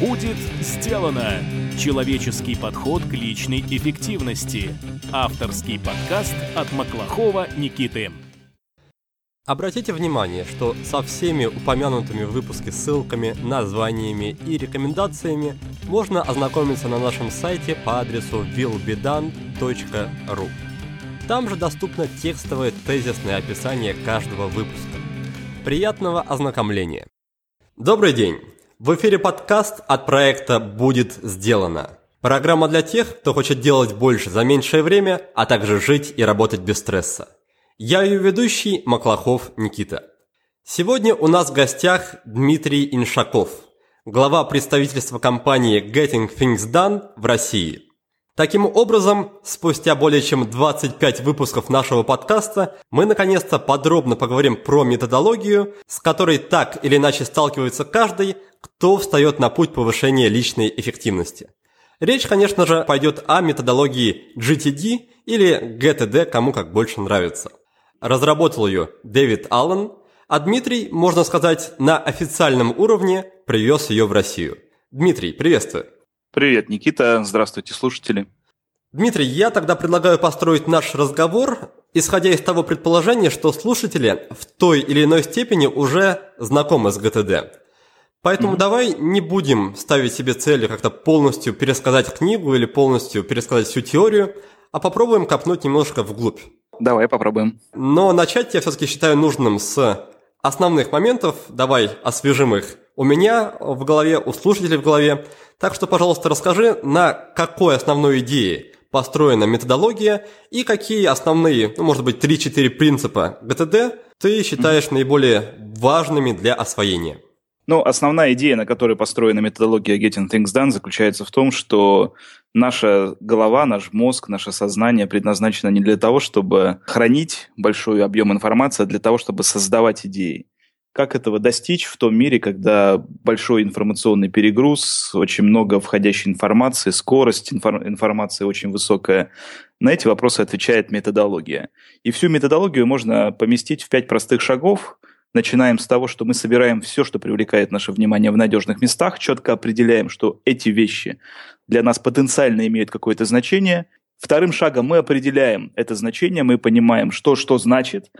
Будет сделано! Человеческий подход к личной эффективности. Авторский подкаст от Маклахова Никиты. Обратите внимание, что со всеми упомянутыми в выпуске ссылками, названиями и рекомендациями можно ознакомиться на нашем сайте по адресу willbedone.ru. Там же доступно текстовое тезисное описание каждого выпуска. Приятного ознакомления! Добрый день! В эфире подкаст от проекта «Будет сделано». Программа для тех, кто хочет делать больше за меньшее время, а также жить и работать без стресса. Я ее ведущий Маклахов Никита. Сегодня у нас в гостях Дмитрий Иншаков, глава представительства компании Getting Things Done в России – Таким образом, спустя более чем 25 выпусков нашего подкаста, мы наконец-то подробно поговорим про методологию, с которой так или иначе сталкивается каждый, кто встает на путь повышения личной эффективности. Речь, конечно же, пойдет о методологии GTD или GTD, кому как больше нравится. Разработал ее Дэвид Аллен, а Дмитрий, можно сказать, на официальном уровне привез ее в Россию. Дмитрий, приветствую. Привет, Никита. Здравствуйте, слушатели. Дмитрий, я тогда предлагаю построить наш разговор, исходя из того предположения, что слушатели в той или иной степени уже знакомы с ГТД. Поэтому mm-hmm. давай не будем ставить себе цели как-то полностью пересказать книгу или полностью пересказать всю теорию, а попробуем копнуть немножко вглубь. Давай попробуем. Но начать я все-таки считаю нужным с основных моментов. Давай освежим их у меня в голове, у слушателей в голове. Так что, пожалуйста, расскажи, на какой основной идее построена методология и какие основные, ну, может быть, 3-4 принципа ГТД ты считаешь наиболее важными для освоения? Ну, основная идея, на которой построена методология Getting Things Done, заключается в том, что наша голова, наш мозг, наше сознание предназначено не для того, чтобы хранить большой объем информации, а для того, чтобы создавать идеи как этого достичь в том мире, когда большой информационный перегруз, очень много входящей информации, скорость инфор- информации очень высокая. На эти вопросы отвечает методология. И всю методологию можно поместить в пять простых шагов. Начинаем с того, что мы собираем все, что привлекает наше внимание в надежных местах, четко определяем, что эти вещи для нас потенциально имеют какое-то значение. Вторым шагом мы определяем это значение, мы понимаем, что что значит,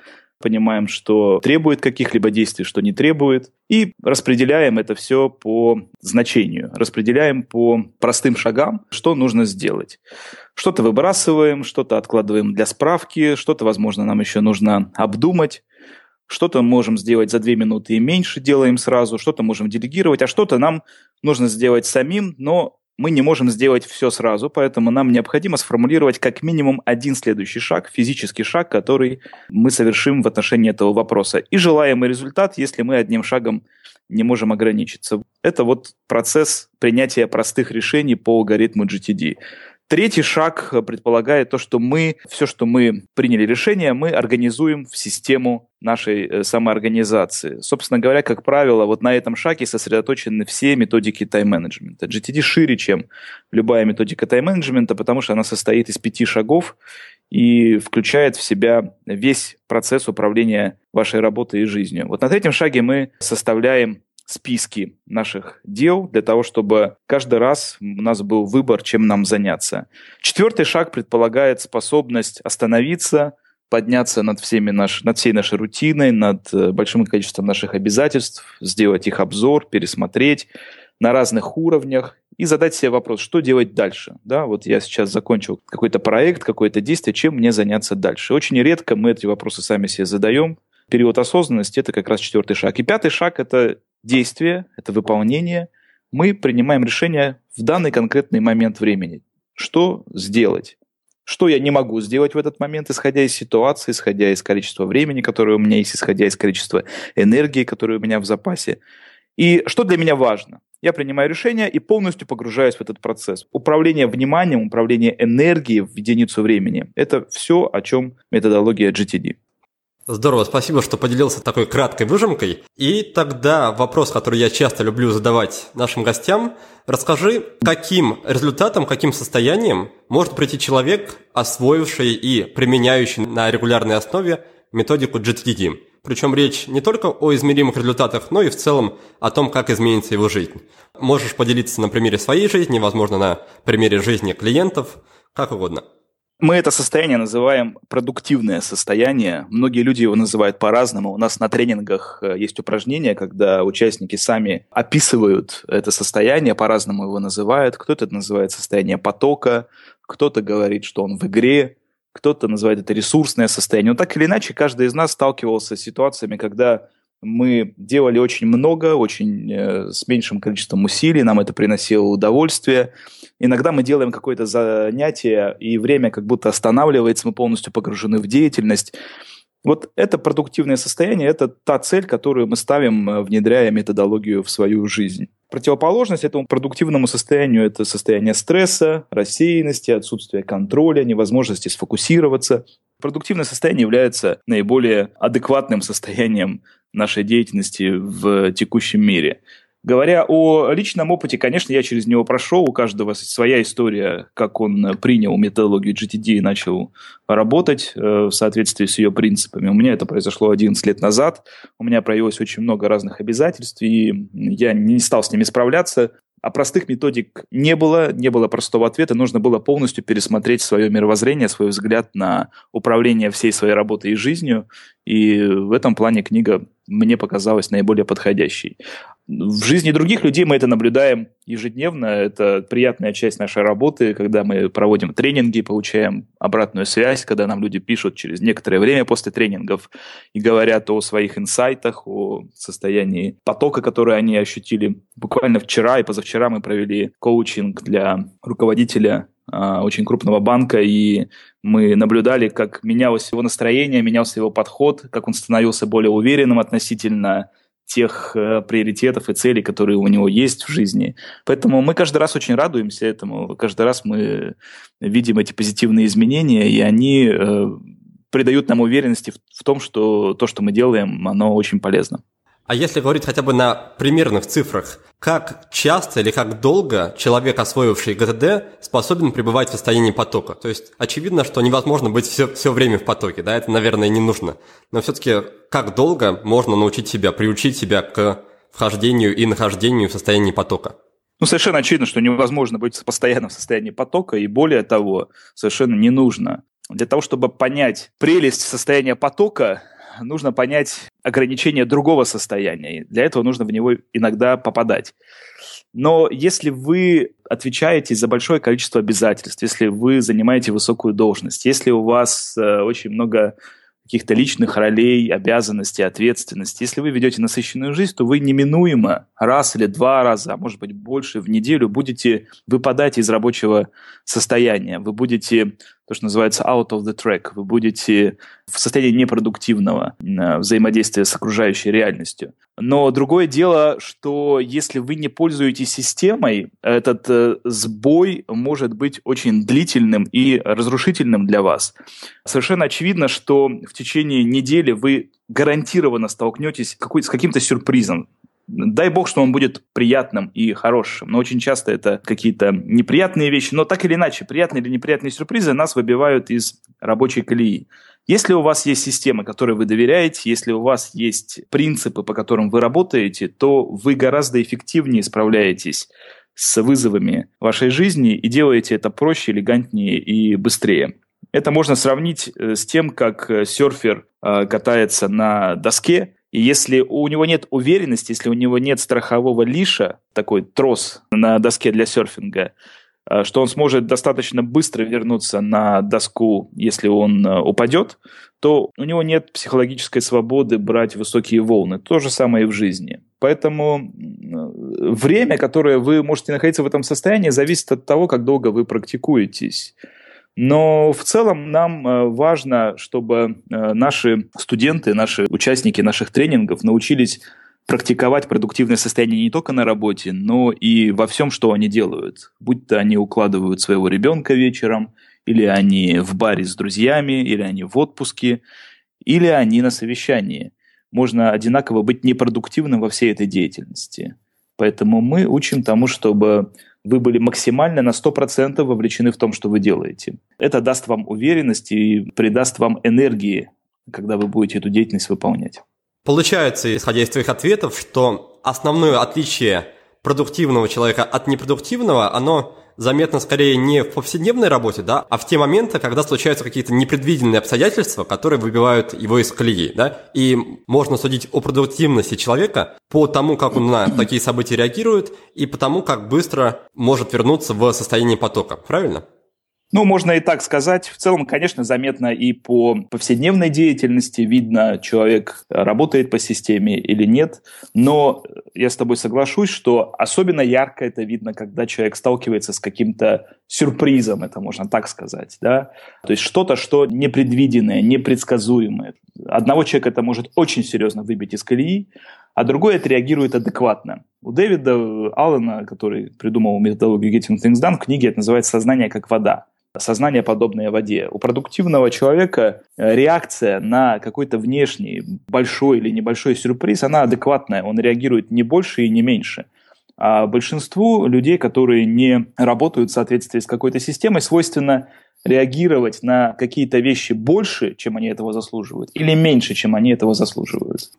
понимаем, что требует каких-либо действий, что не требует, и распределяем это все по значению, распределяем по простым шагам, что нужно сделать. Что-то выбрасываем, что-то откладываем для справки, что-то, возможно, нам еще нужно обдумать, что-то можем сделать за две минуты и меньше делаем сразу, что-то можем делегировать, а что-то нам нужно сделать самим, но мы не можем сделать все сразу, поэтому нам необходимо сформулировать как минимум один следующий шаг, физический шаг, который мы совершим в отношении этого вопроса. И желаемый результат, если мы одним шагом не можем ограничиться. Это вот процесс принятия простых решений по алгоритму GTD. Третий шаг предполагает то, что мы, все, что мы приняли решение, мы организуем в систему нашей э, самоорганизации. Собственно говоря, как правило, вот на этом шаге сосредоточены все методики тайм-менеджмента. GTD шире, чем любая методика тайм-менеджмента, потому что она состоит из пяти шагов и включает в себя весь процесс управления вашей работой и жизнью. Вот на третьем шаге мы составляем списки наших дел для того, чтобы каждый раз у нас был выбор, чем нам заняться. Четвертый шаг предполагает способность остановиться, подняться над, всеми наш, над всей нашей рутиной, над э, большим количеством наших обязательств, сделать их обзор, пересмотреть на разных уровнях и задать себе вопрос, что делать дальше. Да, вот я сейчас закончил какой-то проект, какое-то действие, чем мне заняться дальше. Очень редко мы эти вопросы сами себе задаем. Период осознанности – это как раз четвертый шаг. И пятый шаг – это действие, это выполнение, мы принимаем решение в данный конкретный момент времени. Что сделать? Что я не могу сделать в этот момент, исходя из ситуации, исходя из количества времени, которое у меня есть, исходя из количества энергии, которая у меня в запасе. И что для меня важно? Я принимаю решение и полностью погружаюсь в этот процесс. Управление вниманием, управление энергией в единицу времени – это все, о чем методология GTD. Здорово, спасибо, что поделился такой краткой выжимкой. И тогда вопрос, который я часто люблю задавать нашим гостям. Расскажи, каким результатом, каким состоянием может прийти человек, освоивший и применяющий на регулярной основе методику GTD. Причем речь не только о измеримых результатах, но и в целом о том, как изменится его жизнь. Можешь поделиться на примере своей жизни, возможно, на примере жизни клиентов, как угодно. Мы это состояние называем продуктивное состояние. Многие люди его называют по-разному. У нас на тренингах э, есть упражнения, когда участники сами описывают это состояние, по-разному его называют. Кто-то это называет состояние потока, кто-то говорит, что он в игре, кто-то называет это ресурсное состояние. Но так или иначе, каждый из нас сталкивался с ситуациями, когда мы делали очень много, очень э, с меньшим количеством усилий, нам это приносило удовольствие. Иногда мы делаем какое-то занятие, и время как будто останавливается, мы полностью погружены в деятельность. Вот это продуктивное состояние, это та цель, которую мы ставим, э, внедряя методологию в свою жизнь. Противоположность этому продуктивному состоянию – это состояние стресса, рассеянности, отсутствия контроля, невозможности сфокусироваться. Продуктивное состояние является наиболее адекватным состоянием нашей деятельности в текущем мире. Говоря о личном опыте, конечно, я через него прошел, у каждого своя история, как он принял методологию GTD и начал работать э, в соответствии с ее принципами. У меня это произошло 11 лет назад, у меня проявилось очень много разных обязательств, и я не стал с ними справляться, а простых методик не было, не было простого ответа. Нужно было полностью пересмотреть свое мировоззрение, свой взгляд на управление всей своей работой и жизнью. И в этом плане книга мне показалась наиболее подходящей. В жизни других людей мы это наблюдаем ежедневно. Это приятная часть нашей работы, когда мы проводим тренинги, получаем обратную связь, когда нам люди пишут через некоторое время после тренингов и говорят о своих инсайтах, о состоянии потока, который они ощутили. Буквально вчера и позавчера мы провели коучинг для руководителя очень крупного банка, и мы наблюдали, как менялось его настроение, менялся его подход, как он становился более уверенным относительно тех э, приоритетов и целей, которые у него есть в жизни. Поэтому мы каждый раз очень радуемся этому, каждый раз мы видим эти позитивные изменения, и они э, придают нам уверенности в, в том, что то, что мы делаем, оно очень полезно. А если говорить хотя бы на примерных цифрах, как часто или как долго человек, освоивший ГТД, способен пребывать в состоянии потока? То есть очевидно, что невозможно быть все, все время в потоке, да, это, наверное, не нужно. Но все-таки как долго можно научить себя, приучить себя к вхождению и нахождению в состоянии потока? Ну, совершенно очевидно, что невозможно быть постоянно в состоянии потока, и более того, совершенно не нужно. Для того, чтобы понять прелесть состояния потока, нужно понять ограничение другого состояния. Для этого нужно в него иногда попадать. Но если вы отвечаете за большое количество обязательств, если вы занимаете высокую должность, если у вас э, очень много каких-то личных ролей, обязанностей, ответственности. Если вы ведете насыщенную жизнь, то вы неминуемо раз или два раза, а может быть больше в неделю будете выпадать из рабочего состояния. Вы будете то, что называется out of the track. Вы будете в состоянии непродуктивного э, взаимодействия с окружающей реальностью. Но другое дело, что если вы не пользуетесь системой, этот э, сбой может быть очень длительным и разрушительным для вас. Совершенно очевидно, что в течение недели вы гарантированно столкнетесь с каким-то сюрпризом. Дай бог, что он будет приятным и хорошим. Но очень часто это какие-то неприятные вещи. Но так или иначе, приятные или неприятные сюрпризы нас выбивают из рабочей колеи. Если у вас есть система, которой вы доверяете, если у вас есть принципы, по которым вы работаете, то вы гораздо эффективнее справляетесь с вызовами вашей жизни и делаете это проще, элегантнее и быстрее. Это можно сравнить э, с тем, как э, серфер э, катается на доске, и если у него нет уверенности, если у него нет страхового лиша, такой трос на доске для серфинга, э, что он сможет достаточно быстро вернуться на доску, если он э, упадет, то у него нет психологической свободы брать высокие волны. То же самое и в жизни. Поэтому время, которое вы можете находиться в этом состоянии, зависит от того, как долго вы практикуетесь. Но в целом нам э, важно, чтобы э, наши студенты, наши участники наших тренингов научились практиковать продуктивное состояние не только на работе, но и во всем, что они делают. Будь то они укладывают своего ребенка вечером, или они в баре с друзьями, или они в отпуске, или они на совещании. Можно одинаково быть непродуктивным во всей этой деятельности. Поэтому мы учим тому, чтобы вы были максимально на 100% вовлечены в том, что вы делаете. Это даст вам уверенность и придаст вам энергии, когда вы будете эту деятельность выполнять. Получается, исходя из твоих ответов, что основное отличие продуктивного человека от непродуктивного, оно заметно скорее не в повседневной работе, да, а в те моменты, когда случаются какие-то непредвиденные обстоятельства, которые выбивают его из колеи, да, и можно судить о продуктивности человека по тому, как он на такие события реагирует, и по тому, как быстро может вернуться в состояние потока, правильно? Ну, можно и так сказать. В целом, конечно, заметно и по повседневной деятельности. Видно, человек работает по системе или нет. Но я с тобой соглашусь, что особенно ярко это видно, когда человек сталкивается с каким-то сюрпризом, это можно так сказать. Да? То есть что-то, что непредвиденное, непредсказуемое. Одного человека это может очень серьезно выбить из колеи, а другой отреагирует адекватно. У Дэвида Аллена, который придумал методологию Getting Things Done, в книге это называется «Сознание как вода» сознание подобное воде. У продуктивного человека э, реакция на какой-то внешний большой или небольшой сюрприз, она адекватная, он реагирует не больше и не меньше. А большинству людей, которые не работают в соответствии с какой-то системой, свойственно реагировать на какие-то вещи больше, чем они этого заслуживают, или меньше, чем они этого заслуживают.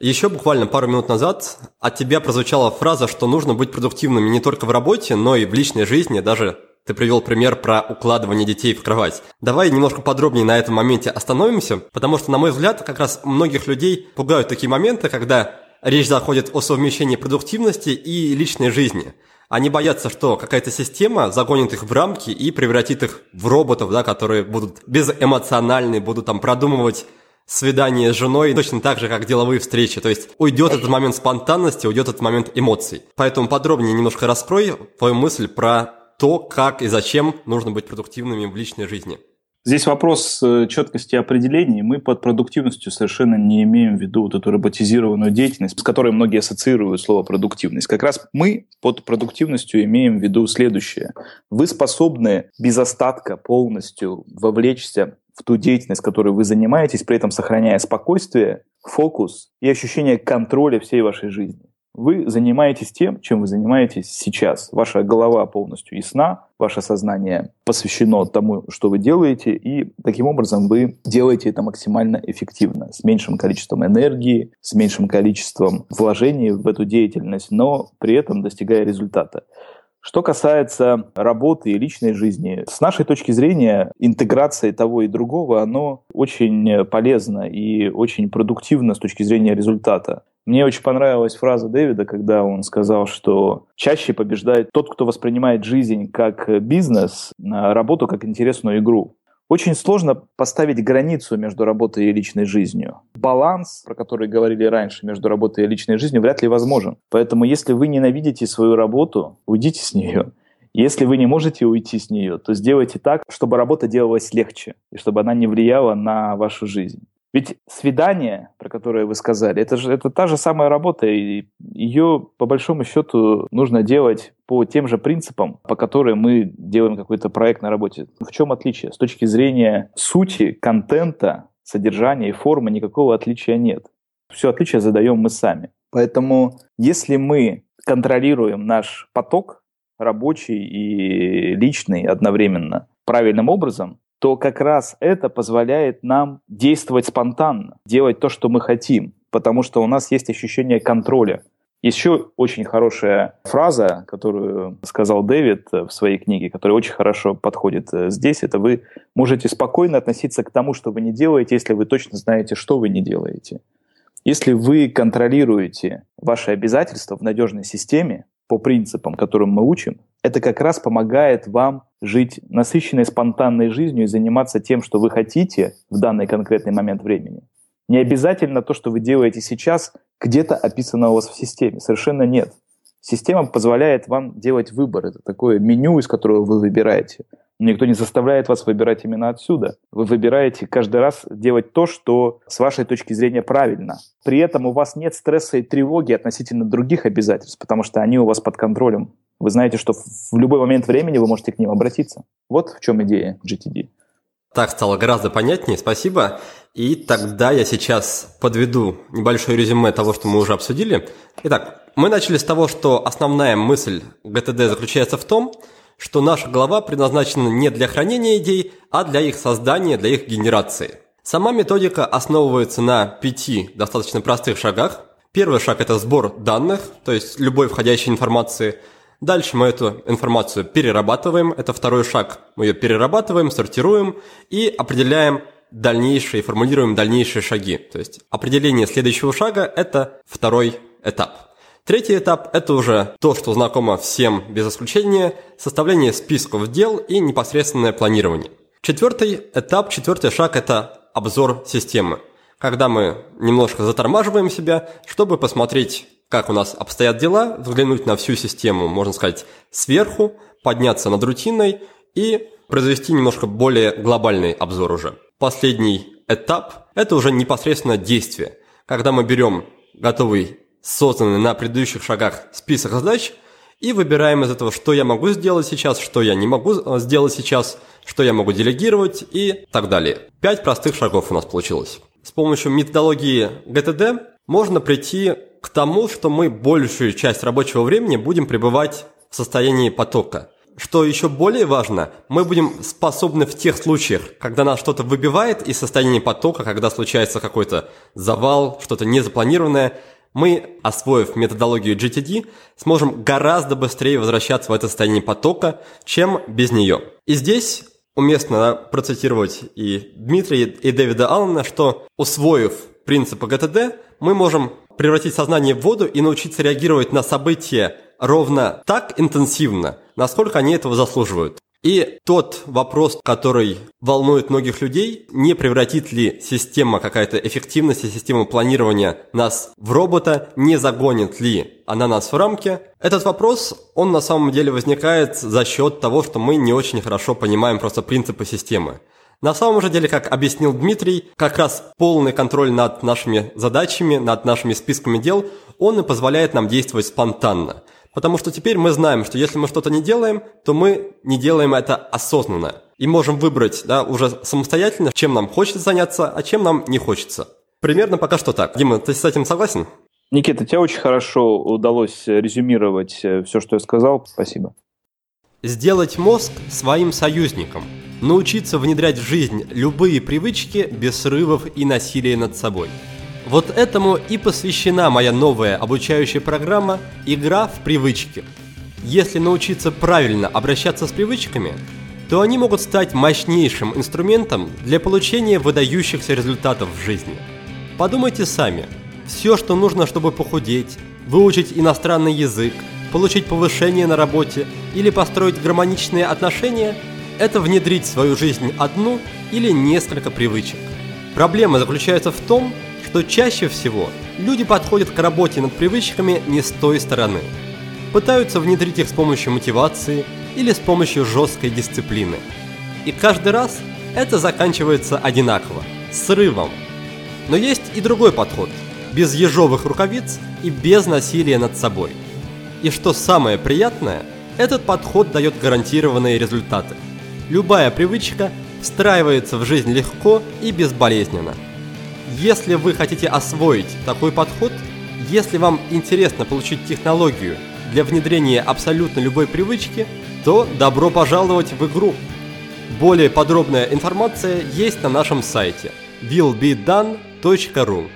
Еще буквально пару минут назад от тебя прозвучала фраза, что нужно быть продуктивными не только в работе, но и в личной жизни, даже ты привел пример про укладывание детей в кровать. Давай немножко подробнее на этом моменте остановимся, потому что, на мой взгляд, как раз многих людей пугают такие моменты, когда речь заходит о совмещении продуктивности и личной жизни. Они боятся, что какая-то система загонит их в рамки и превратит их в роботов, да, которые будут безэмоциональны, будут там продумывать свидание с женой точно так же, как деловые встречи. То есть уйдет этот момент спонтанности, уйдет этот момент эмоций. Поэтому подробнее немножко раскрой твою мысль про то, как и зачем нужно быть продуктивными в личной жизни. Здесь вопрос э, четкости определений. Мы под продуктивностью совершенно не имеем в виду вот эту роботизированную деятельность, с которой многие ассоциируют слово продуктивность. Как раз мы под продуктивностью имеем в виду следующее. Вы способны без остатка полностью вовлечься в ту деятельность, которой вы занимаетесь, при этом сохраняя спокойствие, фокус и ощущение контроля всей вашей жизни. Вы занимаетесь тем, чем вы занимаетесь сейчас. Ваша голова полностью ясна, ваше сознание посвящено тому, что вы делаете, и таким образом вы делаете это максимально эффективно, с меньшим количеством энергии, с меньшим количеством вложений в эту деятельность, но при этом достигая результата. Что касается работы и личной жизни, с нашей точки зрения интеграция того и другого, оно очень полезно и очень продуктивно с точки зрения результата. Мне очень понравилась фраза Дэвида, когда он сказал, что чаще побеждает тот, кто воспринимает жизнь как бизнес, а работу как интересную игру. Очень сложно поставить границу между работой и личной жизнью. Баланс, про который говорили раньше, между работой и личной жизнью, вряд ли возможен. Поэтому если вы ненавидите свою работу, уйдите с нее. Если вы не можете уйти с нее, то сделайте так, чтобы работа делалась легче, и чтобы она не влияла на вашу жизнь. Ведь свидание, про которое вы сказали, это же это та же самая работа, и ее по большому счету нужно делать по тем же принципам, по которым мы делаем какой-то проект на работе. В чем отличие? С точки зрения сути, контента, содержания и формы никакого отличия нет. Все отличие задаем мы сами. Поэтому если мы контролируем наш поток рабочий и личный одновременно правильным образом, то как раз это позволяет нам действовать спонтанно, делать то, что мы хотим, потому что у нас есть ощущение контроля. Еще очень хорошая фраза, которую сказал Дэвид в своей книге, которая очень хорошо подходит э, здесь, это вы можете спокойно относиться к тому, что вы не делаете, если вы точно знаете, что вы не делаете. Если вы контролируете ваши обязательства в надежной системе по принципам, которым мы учим, это как раз помогает вам жить насыщенной спонтанной жизнью и заниматься тем, что вы хотите в данный конкретный момент времени. Не обязательно то, что вы делаете сейчас, где-то описано у вас в системе. Совершенно нет. Система позволяет вам делать выбор. Это такое меню, из которого вы выбираете. Никто не заставляет вас выбирать именно отсюда. Вы выбираете каждый раз делать то, что с вашей точки зрения правильно. При этом у вас нет стресса и тревоги относительно других обязательств, потому что они у вас под контролем. Вы знаете, что в любой момент времени вы можете к ним обратиться. Вот в чем идея GTD. Так стало гораздо понятнее, спасибо. И тогда я сейчас подведу небольшое резюме того, что мы уже обсудили. Итак, мы начали с того, что основная мысль ГТД заключается в том, что наша голова предназначена не для хранения идей, а для их создания, для их генерации. Сама методика основывается на пяти достаточно простых шагах. Первый шаг – это сбор данных, то есть любой входящей информации. Дальше мы эту информацию перерабатываем. Это второй шаг. Мы ее перерабатываем, сортируем и определяем дальнейшие, формулируем дальнейшие шаги. То есть определение следующего шага – это второй этап. Третий этап – это уже то, что знакомо всем без исключения – составление списков дел и непосредственное планирование. Четвертый этап, четвертый шаг – это обзор системы, когда мы немножко затормаживаем себя, чтобы посмотреть, как у нас обстоят дела, взглянуть на всю систему, можно сказать, сверху, подняться над рутиной и произвести немножко более глобальный обзор уже. Последний этап – это уже непосредственно действие, когда мы берем готовый, созданный на предыдущих шагах список задач и выбираем из этого, что я могу сделать сейчас, что я не могу э, сделать сейчас, что я могу делегировать и так далее. Пять простых шагов у нас получилось. С помощью методологии GTD можно прийти к тому, что мы большую часть рабочего времени будем пребывать в состоянии потока – что еще более важно, мы будем способны в тех случаях, когда нас что-то выбивает из состояния потока, когда случается какой-то завал, что-то незапланированное, мы, освоив методологию GTD, сможем гораздо быстрее возвращаться в это состояние потока, чем без нее. И здесь уместно процитировать и Дмитрия, и Дэвида Аллена, что усвоив принципы ГТД, мы можем превратить сознание в воду и научиться реагировать на события ровно так интенсивно, насколько они этого заслуживают. И тот вопрос, который волнует многих людей, не превратит ли система какая-то эффективности, система планирования нас в робота, не загонит ли она нас в рамки, этот вопрос, он на самом деле возникает за счет того, что мы не очень хорошо понимаем просто принципы системы. На самом же деле, как объяснил Дмитрий, как раз полный контроль над нашими задачами, над нашими списками дел, он и позволяет нам действовать спонтанно. Потому что теперь мы знаем, что если мы что-то не делаем, то мы не делаем это осознанно. И можем выбрать да, уже самостоятельно, чем нам хочется заняться, а чем нам не хочется. Примерно пока что так. Дима, ты с этим согласен? Никита, тебе очень хорошо удалось резюмировать э, все, что я сказал. Спасибо. Сделать мозг своим союзником. Научиться внедрять в жизнь любые привычки без срывов и насилия над собой – вот этому и посвящена моя новая обучающая программа «Игра в привычки». Если научиться правильно обращаться с привычками, то они могут стать мощнейшим инструментом для получения выдающихся результатов в жизни. Подумайте сами. Все, что нужно, чтобы похудеть, выучить иностранный язык, получить повышение на работе или построить гармоничные отношения – это внедрить в свою жизнь одну или несколько привычек. Проблема заключается в том, что чаще всего люди подходят к работе над привычками не с той стороны. Пытаются внедрить их с помощью мотивации или с помощью жесткой дисциплины. И каждый раз это заканчивается одинаково – срывом. Но есть и другой подход – без ежовых рукавиц и без насилия над собой. И что самое приятное, этот подход дает гарантированные результаты. Любая привычка встраивается в жизнь легко и безболезненно – если вы хотите освоить такой подход, если вам интересно получить технологию для внедрения абсолютно любой привычки, то добро пожаловать в игру. Более подробная информация есть на нашем сайте willbedone.ru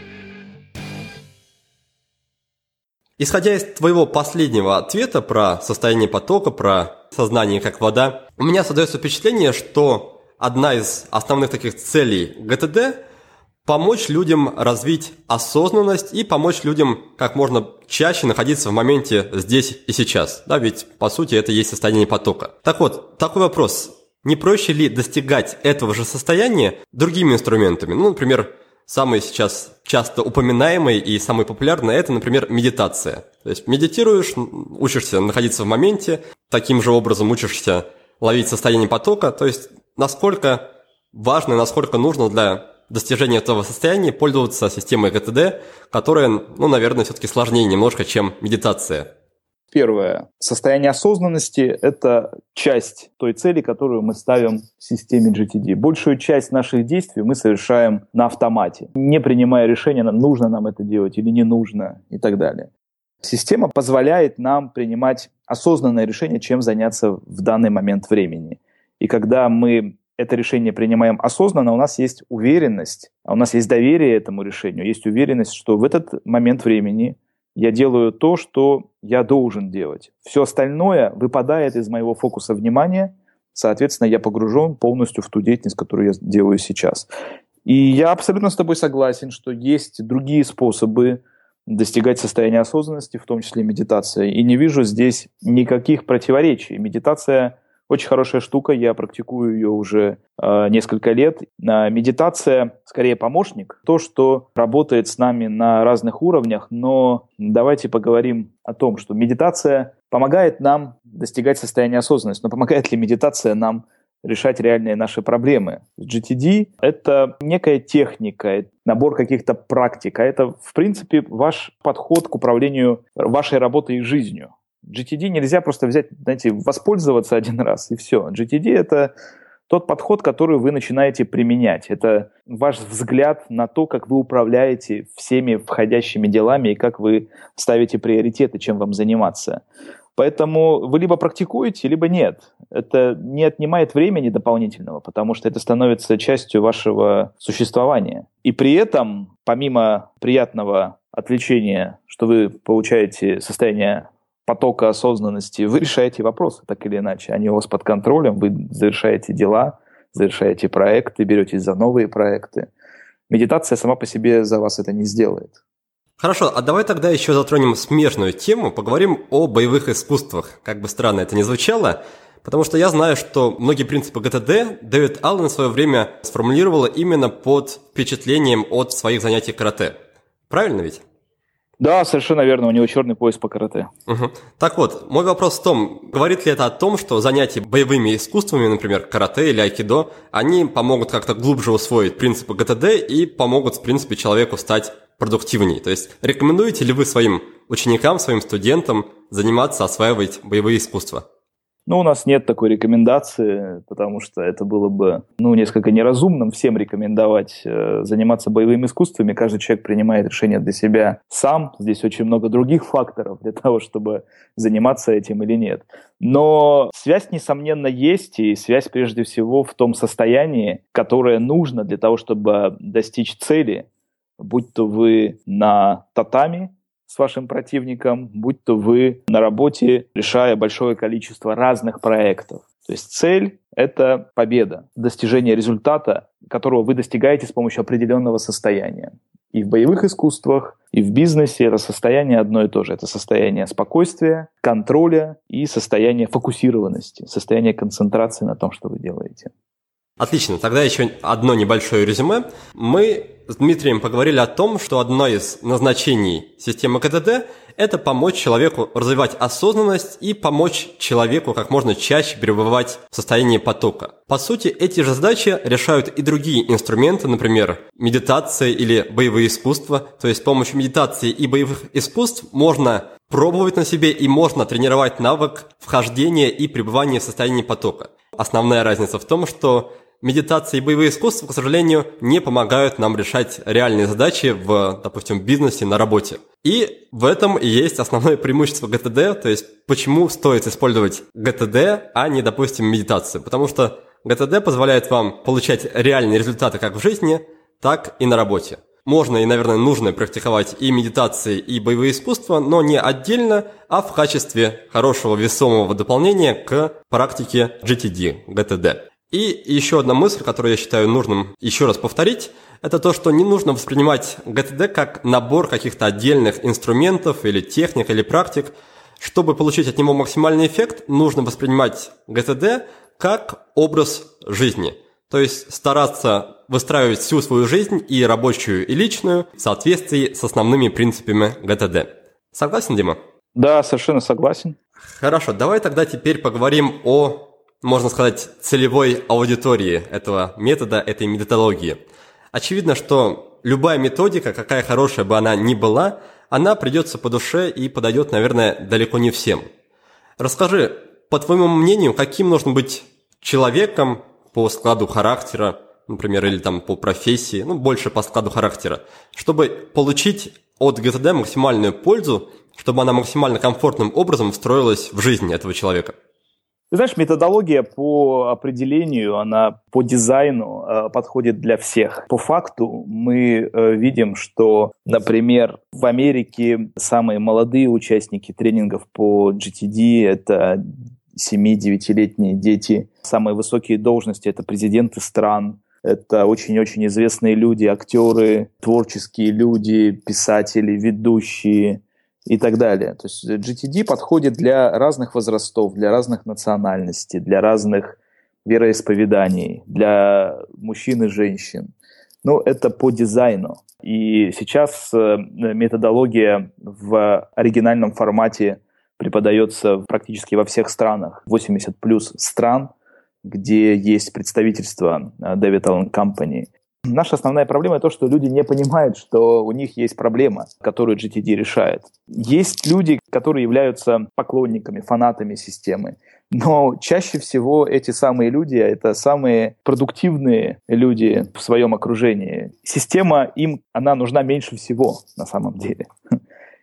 Исходя из твоего последнего ответа про состояние потока, про сознание как вода, у меня создается впечатление, что одна из основных таких целей ГТД помочь людям развить осознанность и помочь людям как можно чаще находиться в моменте здесь и сейчас. Да, ведь по сути это и есть состояние потока. Так вот, такой вопрос. Не проще ли достигать этого же состояния другими инструментами? Ну, например, самый сейчас часто упоминаемый и самый популярный – это, например, медитация. То есть медитируешь, учишься находиться в моменте, таким же образом учишься ловить состояние потока. То есть насколько важно насколько нужно для достижения этого состояния пользоваться системой ГТД, которая, ну, наверное, все-таки сложнее немножко, чем медитация. Первое. Состояние осознанности – это часть той цели, которую мы ставим в системе GTD. Большую часть наших действий мы совершаем на автомате, не принимая решения, нужно нам это делать или не нужно и так далее. Система позволяет нам принимать осознанное решение, чем заняться в данный момент времени. И когда мы это решение принимаем осознанно, у нас есть уверенность, а у нас есть доверие этому решению, есть уверенность, что в этот момент времени я делаю то, что я должен делать. Все остальное выпадает из моего фокуса внимания, соответственно, я погружен полностью в ту деятельность, которую я делаю сейчас. И я абсолютно с тобой согласен, что есть другие способы достигать состояния осознанности, в том числе медитация. И не вижу здесь никаких противоречий. Медитация очень хорошая штука, я практикую ее уже э, несколько лет. А, медитация скорее помощник, то, что работает с нами на разных уровнях, но давайте поговорим о том, что медитация помогает нам достигать состояния осознанности, но помогает ли медитация нам решать реальные наши проблемы. GTD — это некая техника, набор каких-то практик, а это, в принципе, ваш подход к управлению вашей работой и жизнью. GTD нельзя просто взять, знаете, воспользоваться один раз и все. GTD — это тот подход, который вы начинаете применять. Это ваш взгляд на то, как вы управляете всеми входящими делами и как вы ставите приоритеты, чем вам заниматься. Поэтому вы либо практикуете, либо нет. Это не отнимает времени дополнительного, потому что это становится частью вашего существования. И при этом, помимо приятного отвлечения, что вы получаете состояние потока осознанности, вы решаете вопросы так или иначе. Они у вас под контролем, вы завершаете дела, завершаете проекты, беретесь за новые проекты. Медитация сама по себе за вас это не сделает. Хорошо, а давай тогда еще затронем смежную тему, поговорим о боевых искусствах. Как бы странно это ни звучало, потому что я знаю, что многие принципы ГТД Дэвид Аллен в свое время сформулировал именно под впечатлением от своих занятий карате. Правильно ведь? Да, совершенно верно, у него черный пояс по карате. Угу. Так вот, мой вопрос в том, говорит ли это о том, что занятия боевыми искусствами, например, карате или айкидо, они помогут как-то глубже усвоить принципы ГТД и помогут, в принципе, человеку стать продуктивнее? То есть рекомендуете ли вы своим ученикам, своим студентам заниматься, осваивать боевые искусства? Ну, у нас нет такой рекомендации, потому что это было бы, ну, несколько неразумным всем рекомендовать э, заниматься боевыми искусствами. Каждый человек принимает решение для себя сам. Здесь очень много других факторов для того, чтобы заниматься этим или нет. Но связь, несомненно, есть, и связь прежде всего в том состоянии, которое нужно для того, чтобы достичь цели, будь то вы на татами, с вашим противником, будь то вы на работе, решая большое количество разных проектов. То есть цель — это победа, достижение результата, которого вы достигаете с помощью определенного состояния. И в боевых искусствах, и в бизнесе это состояние одно и то же. Это состояние спокойствия, контроля и состояние фокусированности, состояние концентрации на том, что вы делаете. Отлично, тогда еще одно небольшое резюме. Мы с Дмитрием поговорили о том, что одно из назначений системы КТД – это помочь человеку развивать осознанность и помочь человеку как можно чаще пребывать в состоянии потока. По сути, эти же задачи решают и другие инструменты, например, медитация или боевые искусства. То есть с помощью медитации и боевых искусств можно пробовать на себе и можно тренировать навык вхождения и пребывания в состоянии потока. Основная разница в том, что медитация и боевые искусства, к сожалению, не помогают нам решать реальные задачи в, допустим, бизнесе, на работе. И в этом и есть основное преимущество ГТД, то есть почему стоит использовать ГТД, а не, допустим, медитацию. Потому что ГТД позволяет вам получать реальные результаты как в жизни, так и на работе. Можно и, наверное, нужно практиковать и медитации, и боевые искусства, но не отдельно, а в качестве хорошего весомого дополнения к практике GTD, GTD. И еще одна мысль, которую я считаю нужным еще раз повторить, это то, что не нужно воспринимать GTD как набор каких-то отдельных инструментов или техник или практик. Чтобы получить от него максимальный эффект, нужно воспринимать GTD как образ жизни. То есть стараться выстраивать всю свою жизнь и рабочую, и личную в соответствии с основными принципами GTD. Согласен, Дима? Да, совершенно согласен. Хорошо, давай тогда теперь поговорим о можно сказать, целевой аудитории этого метода, этой методологии. Очевидно, что любая методика, какая хорошая бы она ни была, она придется по душе и подойдет, наверное, далеко не всем. Расскажи, по твоему мнению, каким нужно быть человеком по складу характера, например, или там по профессии, ну, больше по складу характера, чтобы получить от ГТД максимальную пользу, чтобы она максимально комфортным образом встроилась в жизнь этого человека? Ты знаешь, методология по определению, она по дизайну э, подходит для всех. По факту мы э, видим, что, например, в Америке самые молодые участники тренингов по GTD – это 7-9-летние дети. Самые высокие должности – это президенты стран, это очень-очень известные люди, актеры, творческие люди, писатели, ведущие и так далее. То есть GTD подходит для разных возрастов, для разных национальностей, для разных вероисповеданий, для мужчин и женщин. Но это по дизайну. И сейчас э, методология в оригинальном формате преподается практически во всех странах. 80 плюс стран – где есть представительство э, David Allen Company. Наша основная проблема то, что люди не понимают, что у них есть проблема, которую GTD решает. Есть люди, которые являются поклонниками, фанатами системы. Но чаще всего эти самые люди – это самые продуктивные люди в своем окружении. Система им, она нужна меньше всего на самом деле.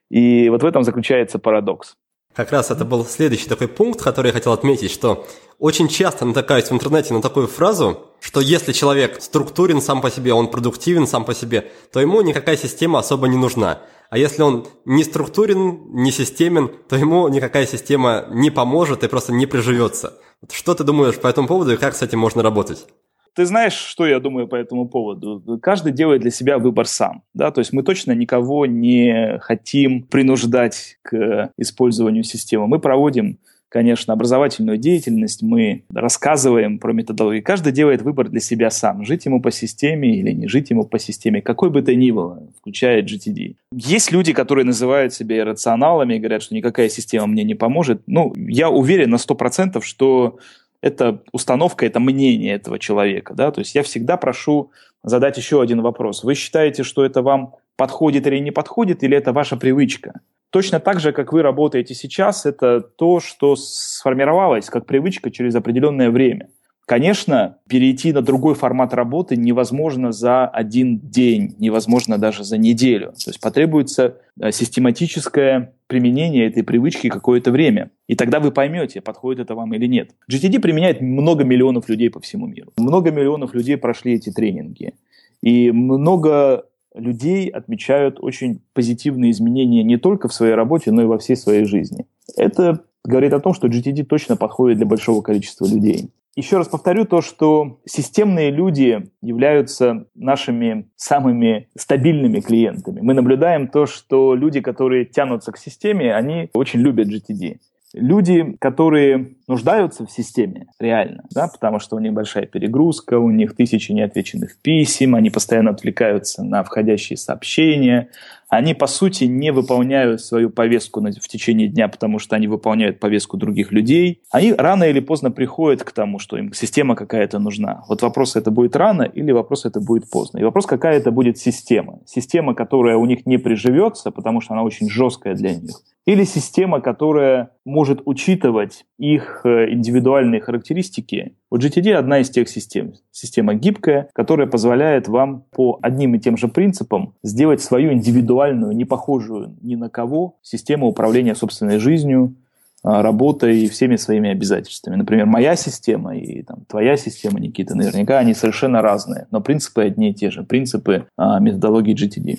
И вот в этом заключается парадокс. Как раз это был следующий такой пункт, который я хотел отметить, что очень часто натыкаюсь в интернете на такую фразу, что если человек структурен сам по себе, он продуктивен сам по себе, то ему никакая система особо не нужна. А если он не структурен, не системен, то ему никакая система не поможет и просто не приживется. Что ты думаешь по этому поводу и как с этим можно работать? Ты знаешь, что я думаю по этому поводу? Каждый делает для себя выбор сам. Да? То есть мы точно никого не хотим принуждать к использованию системы. Мы проводим конечно, образовательную деятельность, мы рассказываем про методологию. Каждый делает выбор для себя сам, жить ему по системе или не жить ему по системе, какой бы то ни было, включая GTD. Есть люди, которые называют себя иррационалами и говорят, что никакая система мне не поможет. Ну, я уверен на 100%, что это установка, это мнение этого человека. Да? То есть я всегда прошу задать еще один вопрос. Вы считаете, что это вам подходит или не подходит, или это ваша привычка? Точно так же, как вы работаете сейчас, это то, что сформировалось как привычка через определенное время – Конечно, перейти на другой формат работы невозможно за один день, невозможно даже за неделю. То есть потребуется э, систематическое применение этой привычки какое-то время. И тогда вы поймете, подходит это вам или нет. GTD применяет много миллионов людей по всему миру. Много миллионов людей прошли эти тренинги. И много людей отмечают очень позитивные изменения не только в своей работе, но и во всей своей жизни. Это говорит о том, что GTD точно подходит для большого количества людей. Еще раз повторю то, что системные люди являются нашими самыми стабильными клиентами. Мы наблюдаем то, что люди, которые тянутся к системе, они очень любят GTD люди, которые нуждаются в системе реально, да, потому что у них большая перегрузка, у них тысячи неотвеченных писем, они постоянно отвлекаются на входящие сообщения, они, по сути, не выполняют свою повестку в течение дня, потому что они выполняют повестку других людей. Они рано или поздно приходят к тому, что им система какая-то нужна. Вот вопрос, это будет рано или вопрос, это будет поздно. И вопрос, какая это будет система. Система, которая у них не приживется, потому что она очень жесткая для них или система, которая может учитывать их э, индивидуальные характеристики. Вот GTD одна из тех систем. Система гибкая, которая позволяет вам по одним и тем же принципам сделать свою индивидуальную, не похожую ни на кого, систему управления собственной жизнью, а, работой и всеми своими обязательствами. Например, моя система и там, твоя система, Никита, наверняка они совершенно разные, но принципы одни и те же, принципы а, методологии GTD.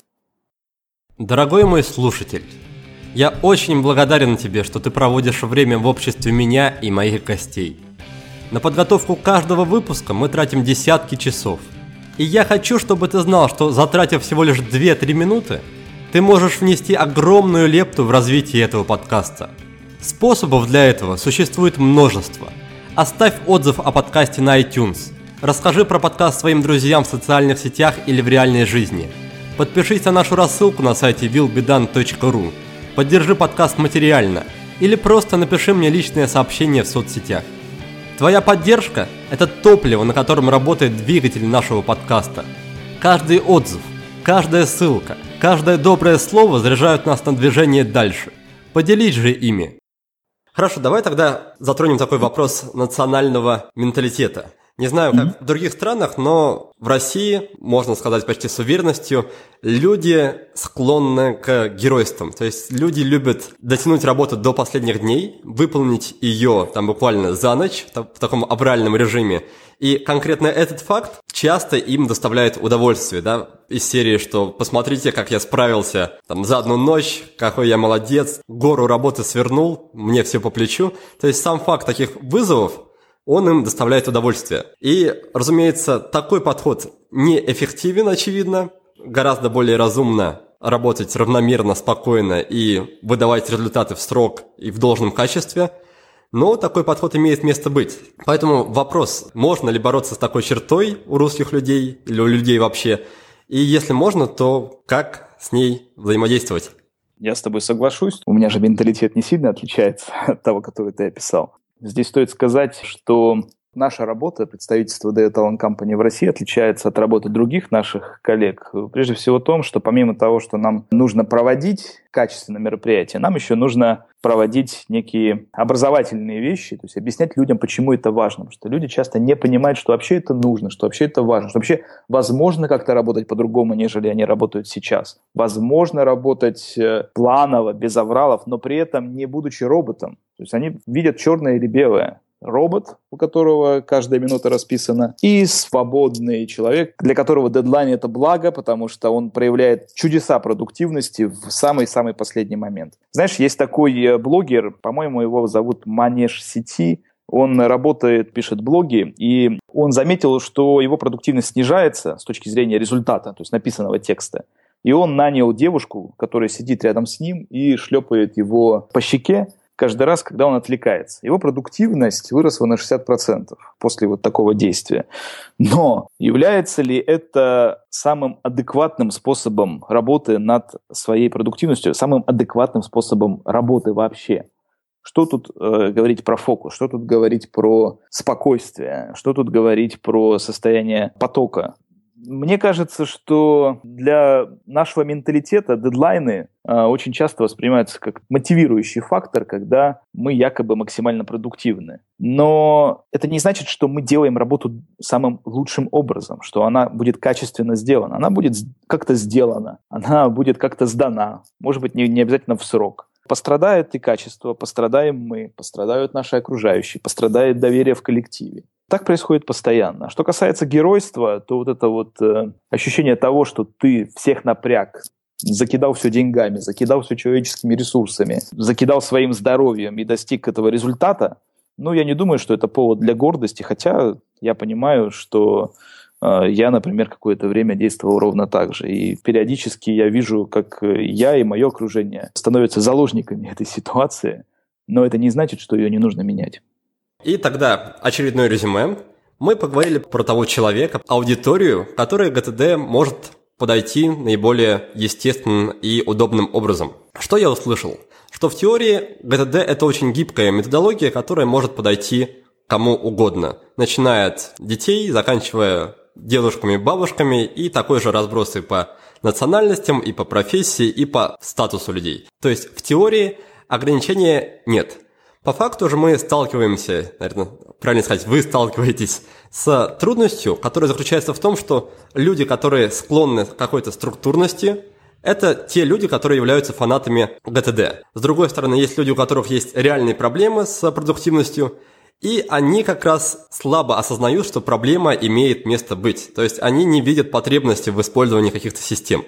Дорогой мой слушатель, я очень благодарен тебе, что ты проводишь время в обществе меня и моих гостей. На подготовку каждого выпуска мы тратим десятки часов. И я хочу, чтобы ты знал, что затратив всего лишь 2-3 минуты, ты можешь внести огромную лепту в развитие этого подкаста. Способов для этого существует множество. Оставь отзыв о подкасте на iTunes. Расскажи про подкаст своим друзьям в социальных сетях или в реальной жизни. Подпишись на нашу рассылку на сайте willbedan.ru поддержи подкаст материально или просто напиши мне личное сообщение в соцсетях. Твоя поддержка – это топливо, на котором работает двигатель нашего подкаста. Каждый отзыв, каждая ссылка, каждое доброе слово заряжают нас на движение дальше. Поделись же ими. Хорошо, давай тогда затронем такой вопрос национального менталитета. Не знаю, как mm-hmm. в других странах, но в России, можно сказать почти с уверенностью, люди склонны к геройствам. То есть люди любят дотянуть работу до последних дней, выполнить ее там буквально за ночь в таком авральном режиме. И конкретно этот факт часто им доставляет удовольствие, да, из серии, что посмотрите, как я справился там за одну ночь, какой я молодец, гору работы свернул, мне все по плечу. То есть сам факт таких вызовов он им доставляет удовольствие. И, разумеется, такой подход неэффективен, очевидно, гораздо более разумно работать равномерно, спокойно и выдавать результаты в срок и в должном качестве. Но такой подход имеет место быть. Поэтому вопрос, можно ли бороться с такой чертой у русских людей или у людей вообще, и если можно, то как с ней взаимодействовать? Я с тобой соглашусь. У меня же менталитет не сильно отличается от того, который ты описал. Здесь стоит сказать, что Наша работа, представительство The Talent Company в России отличается от работы других наших коллег. Прежде всего том, что помимо того, что нам нужно проводить качественные мероприятия, нам еще нужно проводить некие образовательные вещи, то есть объяснять людям, почему это важно. Потому что люди часто не понимают, что вообще это нужно, что вообще это важно, что вообще возможно как-то работать по-другому, нежели они работают сейчас. Возможно работать э, планово, без авралов, но при этом не будучи роботом. То есть они видят черное или белое робот, у которого каждая минута расписана, и свободный человек, для которого дедлайн это благо, потому что он проявляет чудеса продуктивности в самый-самый последний момент. Знаешь, есть такой э, блогер, по-моему, его зовут Манеж Сети, он работает, пишет блоги, и он заметил, что его продуктивность снижается с точки зрения результата, то есть написанного текста. И он нанял девушку, которая сидит рядом с ним и шлепает его по щеке, каждый раз, когда он отвлекается. Его продуктивность выросла на 60% после вот такого действия. Но является ли это самым адекватным способом работы над своей продуктивностью, самым адекватным способом работы вообще? Что тут э, говорить про фокус, что тут говорить про спокойствие, что тут говорить про состояние потока мне кажется, что для нашего менталитета дедлайны э, очень часто воспринимаются как мотивирующий фактор, когда мы якобы максимально продуктивны. Но это не значит, что мы делаем работу самым лучшим образом, что она будет качественно сделана. Она будет как-то сделана, она будет как-то сдана, может быть, не, не обязательно в срок. Пострадает и качество, пострадаем мы, пострадают наши окружающие, пострадает доверие в коллективе. Так происходит постоянно. Что касается геройства, то вот это вот э, ощущение того, что ты всех напряг, закидал все деньгами, закидал все человеческими ресурсами, закидал своим здоровьем и достиг этого результата, ну, я не думаю, что это повод для гордости, хотя я понимаю, что э, я, например, какое-то время действовал ровно так же. И периодически я вижу, как я и мое окружение становятся заложниками этой ситуации, но это не значит, что ее не нужно менять. И тогда очередное резюме. Мы поговорили про того человека, аудиторию, которой ГТД может подойти наиболее естественным и удобным образом. Что я услышал? Что в теории ГТД это очень гибкая методология, которая может подойти кому угодно, начиная от детей, заканчивая дедушками, бабушками и такой же разброс и по национальностям, и по профессии, и по статусу людей. То есть в теории ограничения нет. По факту же мы сталкиваемся, наверное, правильно сказать, вы сталкиваетесь с трудностью, которая заключается в том, что люди, которые склонны к какой-то структурности, это те люди, которые являются фанатами ГТД. С другой стороны, есть люди, у которых есть реальные проблемы с продуктивностью, и они как раз слабо осознают, что проблема имеет место быть. То есть они не видят потребности в использовании каких-то систем.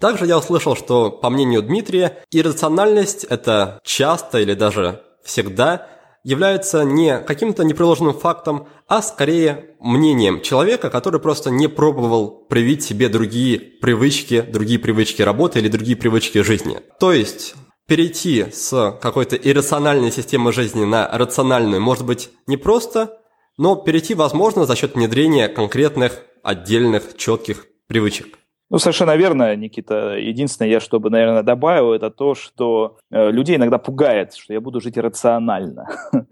Также я услышал, что, по мнению Дмитрия, иррациональность – это часто или даже всегда является не каким-то непреложным фактом, а скорее мнением человека, который просто не пробовал привить себе другие привычки, другие привычки работы или другие привычки жизни. То есть перейти с какой-то иррациональной системы жизни на рациональную может быть непросто, но перейти возможно за счет внедрения конкретных, отдельных, четких привычек. Ну, совершенно верно, Никита. Единственное, я что бы, наверное, добавил, это то, что э, людей иногда пугает, что я буду жить рационально.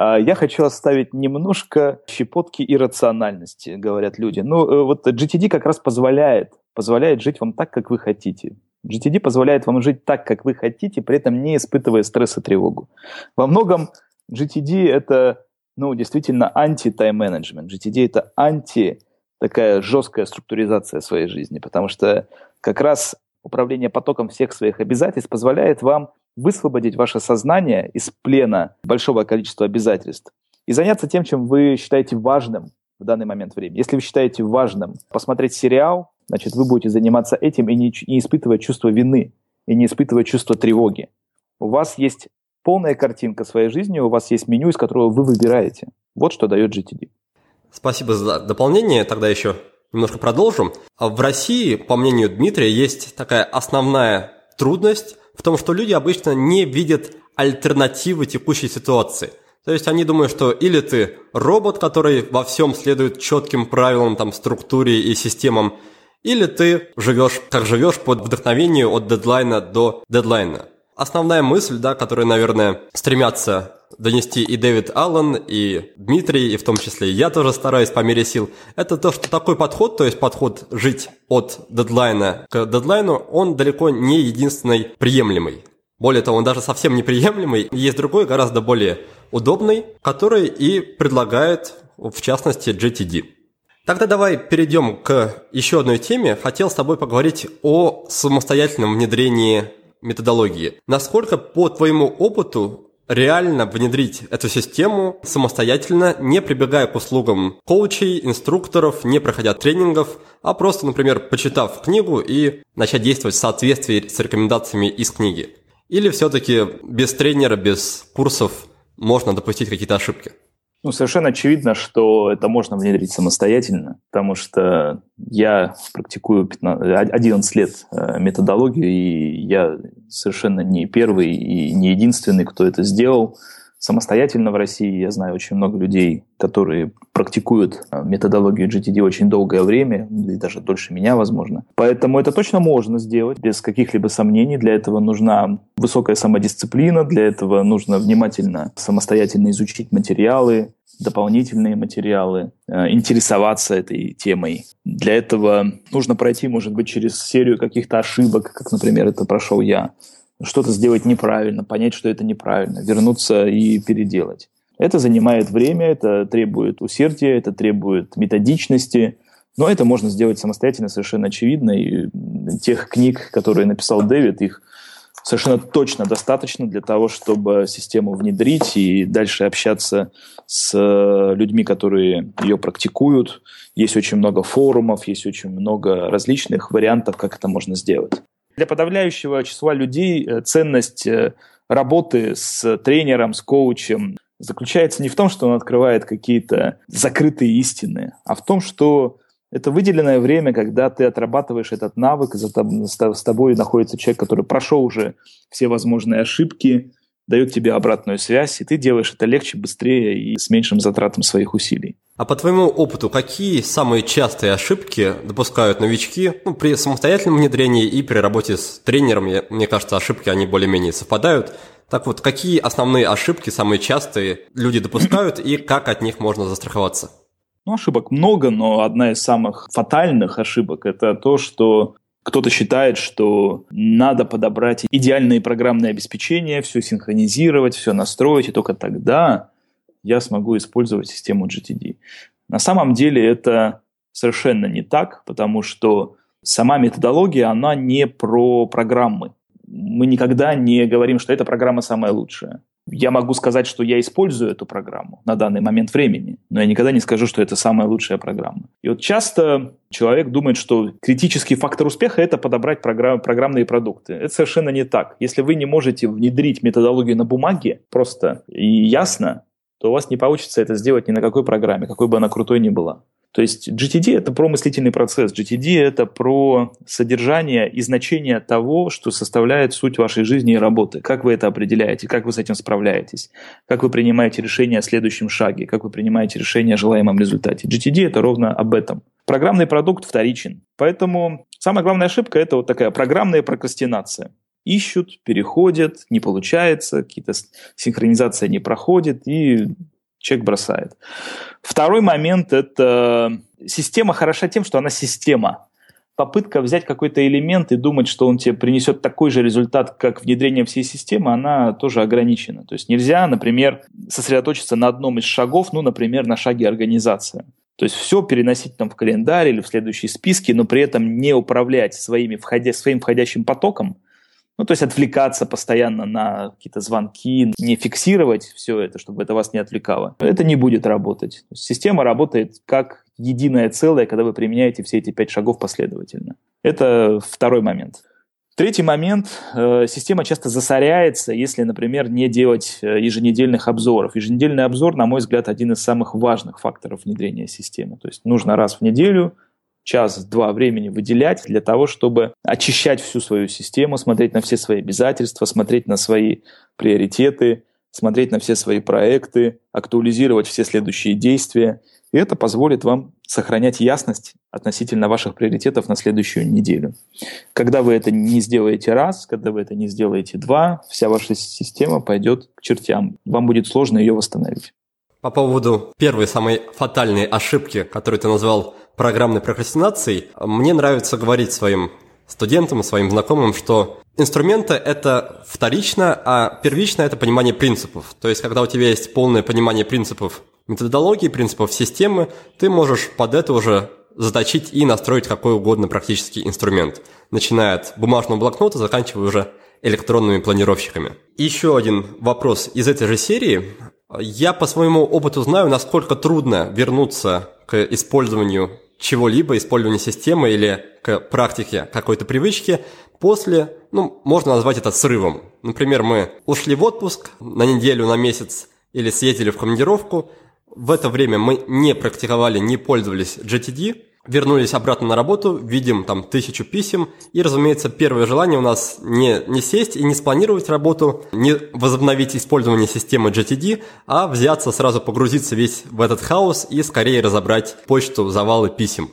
А я хочу оставить немножко щепотки иррациональности, говорят люди. Ну, э, вот GTD как раз позволяет, позволяет жить вам так, как вы хотите. GTD позволяет вам жить так, как вы хотите, при этом не испытывая стресс и тревогу. Во многом GTD – это ну, действительно анти-тайм-менеджмент. GTD – это анти такая жесткая структуризация своей жизни, потому что как раз управление потоком всех своих обязательств позволяет вам высвободить ваше сознание из плена большого количества обязательств и заняться тем, чем вы считаете важным в данный момент времени. Если вы считаете важным посмотреть сериал, значит, вы будете заниматься этим и не, не испытывать чувство вины, и не испытывать чувство тревоги. У вас есть полная картинка своей жизни, у вас есть меню, из которого вы выбираете. Вот что дает GTD. Спасибо за дополнение. Тогда еще немножко продолжим. В России, по мнению Дмитрия, есть такая основная трудность в том, что люди обычно не видят альтернативы текущей ситуации. То есть они думают, что или ты робот, который во всем следует четким правилам, там, структуре и системам, или ты живешь, как живешь, под вдохновением от дедлайна до дедлайна. Основная мысль, да, которую, наверное, стремятся донести и Дэвид Аллен, и Дмитрий, и в том числе и я тоже стараюсь по мере сил, это то, что такой подход, то есть подход жить от дедлайна к дедлайну, он далеко не единственный приемлемый. Более того, он даже совсем неприемлемый. Есть другой, гораздо более удобный, который и предлагает, в частности, GTD. Тогда давай перейдем к еще одной теме. Хотел с тобой поговорить о самостоятельном внедрении методологии. Насколько по твоему опыту реально внедрить эту систему самостоятельно, не прибегая к услугам коучей, инструкторов, не проходя тренингов, а просто, например, почитав книгу и начать действовать в соответствии с рекомендациями из книги? Или все-таки без тренера, без курсов можно допустить какие-то ошибки? Ну, совершенно очевидно, что это можно внедрить самостоятельно, потому что я практикую 15, 11 лет э, методологию, и я совершенно не первый и не единственный, кто это сделал самостоятельно в России. Я знаю очень много людей, которые практикуют э, методологию GTD очень долгое время, и даже дольше меня, возможно. Поэтому это точно можно сделать без каких-либо сомнений. Для этого нужна высокая самодисциплина, для этого нужно внимательно, самостоятельно изучить материалы, дополнительные материалы, э, интересоваться этой темой. Для этого нужно пройти, может быть, через серию каких-то ошибок, как, например, это прошел я что-то сделать неправильно, понять, что это неправильно, вернуться и переделать. Это занимает время, это требует усердия, это требует методичности, но это можно сделать самостоятельно, совершенно очевидно. И тех книг, которые написал Дэвид, их совершенно точно достаточно для того, чтобы систему внедрить и дальше общаться с людьми, которые ее практикуют. Есть очень много форумов, есть очень много различных вариантов, как это можно сделать. Для подавляющего числа людей э, ценность э, работы с тренером, с коучем заключается не в том, что он открывает какие-то закрытые истины, а в том, что это выделенное время, когда ты отрабатываешь этот навык, с тобой находится человек, который прошел уже все возможные ошибки, дает тебе обратную связь, и ты делаешь это легче, быстрее и с меньшим затратом своих усилий. А по твоему опыту, какие самые частые ошибки допускают новички ну, при самостоятельном внедрении и при работе с тренером? Мне кажется, ошибки, они более-менее совпадают. Так вот, какие основные ошибки, самые частые, люди допускают и как от них можно застраховаться? Ну, ошибок много, но одна из самых фатальных ошибок – это то, что кто-то считает, что надо подобрать идеальное программное обеспечение, все синхронизировать, все настроить, и только тогда я смогу использовать систему GTD. На самом деле это совершенно не так, потому что сама методология, она не про программы. Мы никогда не говорим, что эта программа самая лучшая я могу сказать, что я использую эту программу на данный момент времени, но я никогда не скажу, что это самая лучшая программа. И вот часто человек думает, что критический фактор успеха – это подобрать программ, программные продукты. Это совершенно не так. Если вы не можете внедрить методологию на бумаге просто и ясно, то у вас не получится это сделать ни на какой программе, какой бы она крутой ни была. То есть GTD – это про мыслительный процесс, GTD – это про содержание и значение того, что составляет суть вашей жизни и работы. Как вы это определяете, как вы с этим справляетесь, как вы принимаете решение о следующем шаге, как вы принимаете решение о желаемом результате. GTD – это ровно об этом. Программный продукт вторичен. Поэтому самая главная ошибка – это вот такая программная прокрастинация ищут, переходят, не получается, какие-то синхронизация не проходит, и человек бросает. Второй момент – это система хороша тем, что она система. попытка взять какой-то элемент и думать, что он тебе принесет такой же результат, как внедрение всей системы, она тоже ограничена. То есть нельзя, например, сосредоточиться на одном из шагов, ну, например, на шаге организации. То есть все переносить там в календарь или в следующие списки, но при этом не управлять своими входя, своим входящим потоком, ну, то есть отвлекаться постоянно на какие-то звонки, не фиксировать все это, чтобы это вас не отвлекало. Это не будет работать. Система работает как единое целое, когда вы применяете все эти пять шагов последовательно. Это второй момент. Третий момент. Э, система часто засоряется, если, например, не делать э, еженедельных обзоров. Еженедельный обзор, на мой взгляд, один из самых важных факторов внедрения системы. То есть нужно раз в неделю час-два времени выделять для того, чтобы очищать всю свою систему, смотреть на все свои обязательства, смотреть на свои приоритеты, смотреть на все свои проекты, актуализировать все следующие действия. И это позволит вам сохранять ясность относительно ваших приоритетов на следующую неделю. Когда вы это не сделаете раз, когда вы это не сделаете два, вся ваша система пойдет к чертям. Вам будет сложно ее восстановить. По поводу первой самой фатальной ошибки, которую ты назвал программной прокрастинацией, мне нравится говорить своим студентам, своим знакомым, что инструменты – это вторично, а первично – это понимание принципов. То есть, когда у тебя есть полное понимание принципов методологии, принципов системы, ты можешь под это уже заточить и настроить какой угодно практический инструмент, начиная от бумажного блокнота, заканчивая уже электронными планировщиками. Еще один вопрос из этой же серии. Я по своему опыту знаю, насколько трудно вернуться к использованию чего-либо, использования системы или к практике какой-то привычки после, ну, можно назвать это срывом. Например, мы ушли в отпуск на неделю, на месяц или съездили в командировку. В это время мы не практиковали, не пользовались GTD, вернулись обратно на работу, видим там тысячу писем, и, разумеется, первое желание у нас не, не сесть и не спланировать работу, не возобновить использование системы GTD, а взяться сразу погрузиться весь в этот хаос и скорее разобрать почту, завалы писем.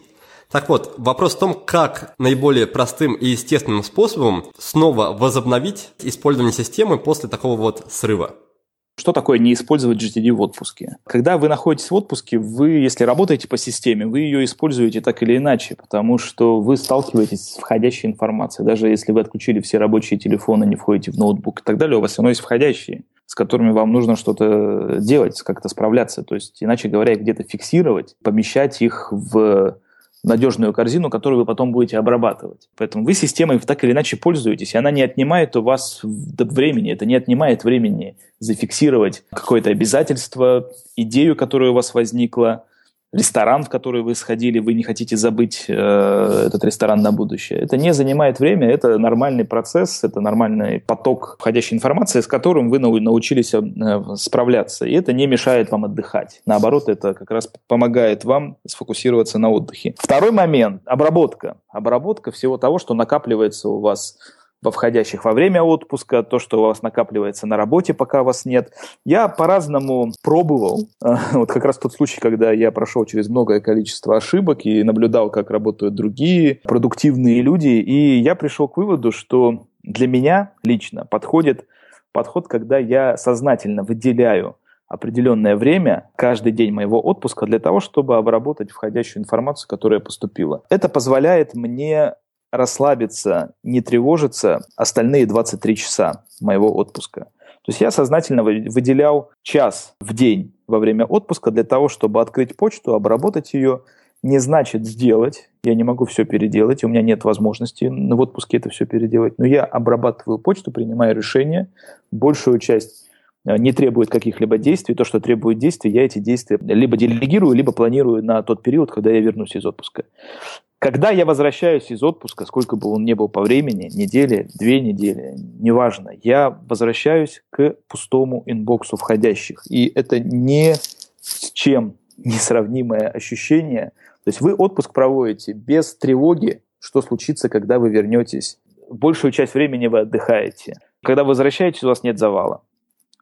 Так вот, вопрос в том, как наиболее простым и естественным способом снова возобновить использование системы после такого вот срыва. Что такое не использовать GTD в отпуске? Когда вы находитесь в отпуске, вы, если работаете по системе, вы ее используете так или иначе, потому что вы сталкиваетесь с входящей информацией. Даже если вы отключили все рабочие телефоны, не входите в ноутбук и так далее, у вас все равно есть входящие с которыми вам нужно что-то делать, как-то справляться. То есть, иначе говоря, где-то фиксировать, помещать их в надежную корзину, которую вы потом будете обрабатывать. Поэтому вы системой так или иначе пользуетесь, и она не отнимает у вас времени, это не отнимает времени зафиксировать какое-то обязательство, идею, которая у вас возникла, ресторан, в который вы сходили, вы не хотите забыть э, этот ресторан на будущее. Это не занимает время, это нормальный процесс, это нормальный поток входящей информации, с которым вы научились э, справляться. И это не мешает вам отдыхать. Наоборот, это как раз помогает вам сфокусироваться на отдыхе. Второй момент – обработка. Обработка всего того, что накапливается у вас во входящих во время отпуска, то, что у вас накапливается на работе, пока вас нет. Я по-разному пробовал. Вот как раз тот случай, когда я прошел через многое количество ошибок и наблюдал, как работают другие продуктивные люди, и я пришел к выводу, что для меня лично подходит подход, когда я сознательно выделяю определенное время каждый день моего отпуска для того, чтобы обработать входящую информацию, которая поступила. Это позволяет мне расслабиться, не тревожиться остальные 23 часа моего отпуска. То есть я сознательно выделял час в день во время отпуска для того, чтобы открыть почту, обработать ее. Не значит сделать, я не могу все переделать, у меня нет возможности в отпуске это все переделать, но я обрабатываю почту, принимаю решения, большую часть э, не требует каких-либо действий. То, что требует действий, я эти действия либо делегирую, либо планирую на тот период, когда я вернусь из отпуска. Когда я возвращаюсь из отпуска, сколько бы он ни был по времени, недели, две недели, неважно, я возвращаюсь к пустому инбоксу входящих. И это не с чем несравнимое ощущение. То есть вы отпуск проводите без тревоги, что случится, когда вы вернетесь. Большую часть времени вы отдыхаете. Когда вы возвращаетесь, у вас нет завала.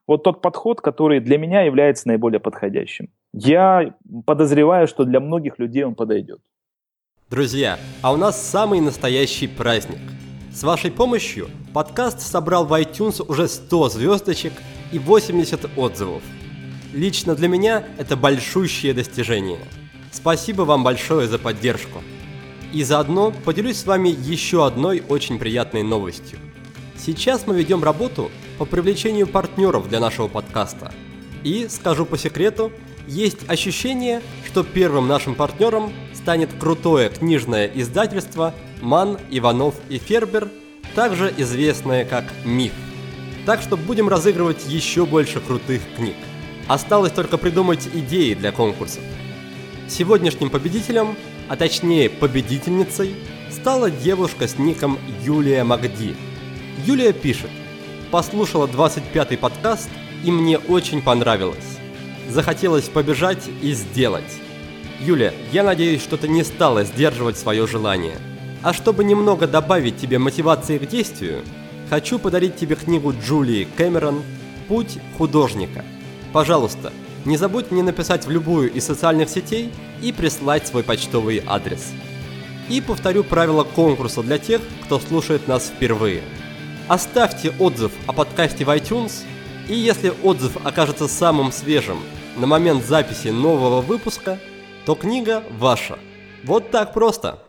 Вот тот подход, который для меня является наиболее подходящим. Я подозреваю, что для многих людей он подойдет. Друзья, а у нас самый настоящий праздник. С вашей помощью подкаст собрал в iTunes уже 100 звездочек и 80 отзывов. Лично для меня это большущее достижение. Спасибо вам большое за поддержку. И заодно поделюсь с вами еще одной очень приятной новостью. Сейчас мы ведем работу по привлечению партнеров для нашего подкаста. И, скажу по секрету, есть ощущение, что первым нашим партнером станет крутое книжное издательство «Ман, Иванов и Фербер», также известное как «Миф». Так что будем разыгрывать еще больше крутых книг. Осталось только придумать идеи для конкурсов. Сегодняшним победителем, а точнее победительницей, стала девушка с ником Юлия Магди. Юлия пишет, послушала 25-й подкаст и мне очень понравилось. Захотелось побежать и сделать. Юля, я надеюсь, что ты не стала сдерживать свое желание. А чтобы немного добавить тебе мотивации к действию, хочу подарить тебе книгу Джулии Кэмерон «Путь художника». Пожалуйста, не забудь мне написать в любую из социальных сетей и прислать свой почтовый адрес. И повторю правила конкурса для тех, кто слушает нас впервые. Оставьте отзыв о подкасте в iTunes, и если отзыв окажется самым свежим на момент записи нового выпуска – то книга ваша. Вот так просто.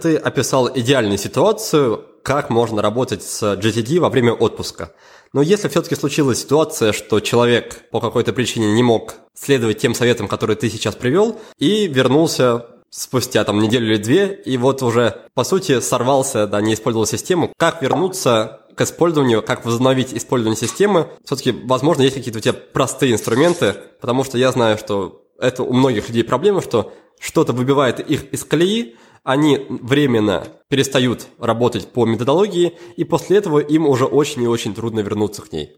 Ты описал идеальную ситуацию, как можно работать с GTD во время отпуска. Но если все-таки случилась ситуация, что человек по какой-то причине не мог следовать тем советам, которые ты сейчас привел, и вернулся спустя там неделю или две, и вот уже, по сути, сорвался, да, не использовал систему, как вернуться к использованию, как возобновить использование системы. Все-таки, возможно, есть какие-то у тебя простые инструменты, потому что я знаю, что это у многих людей проблема, что что-то выбивает их из колеи, они временно перестают работать по методологии, и после этого им уже очень и очень трудно вернуться к ней.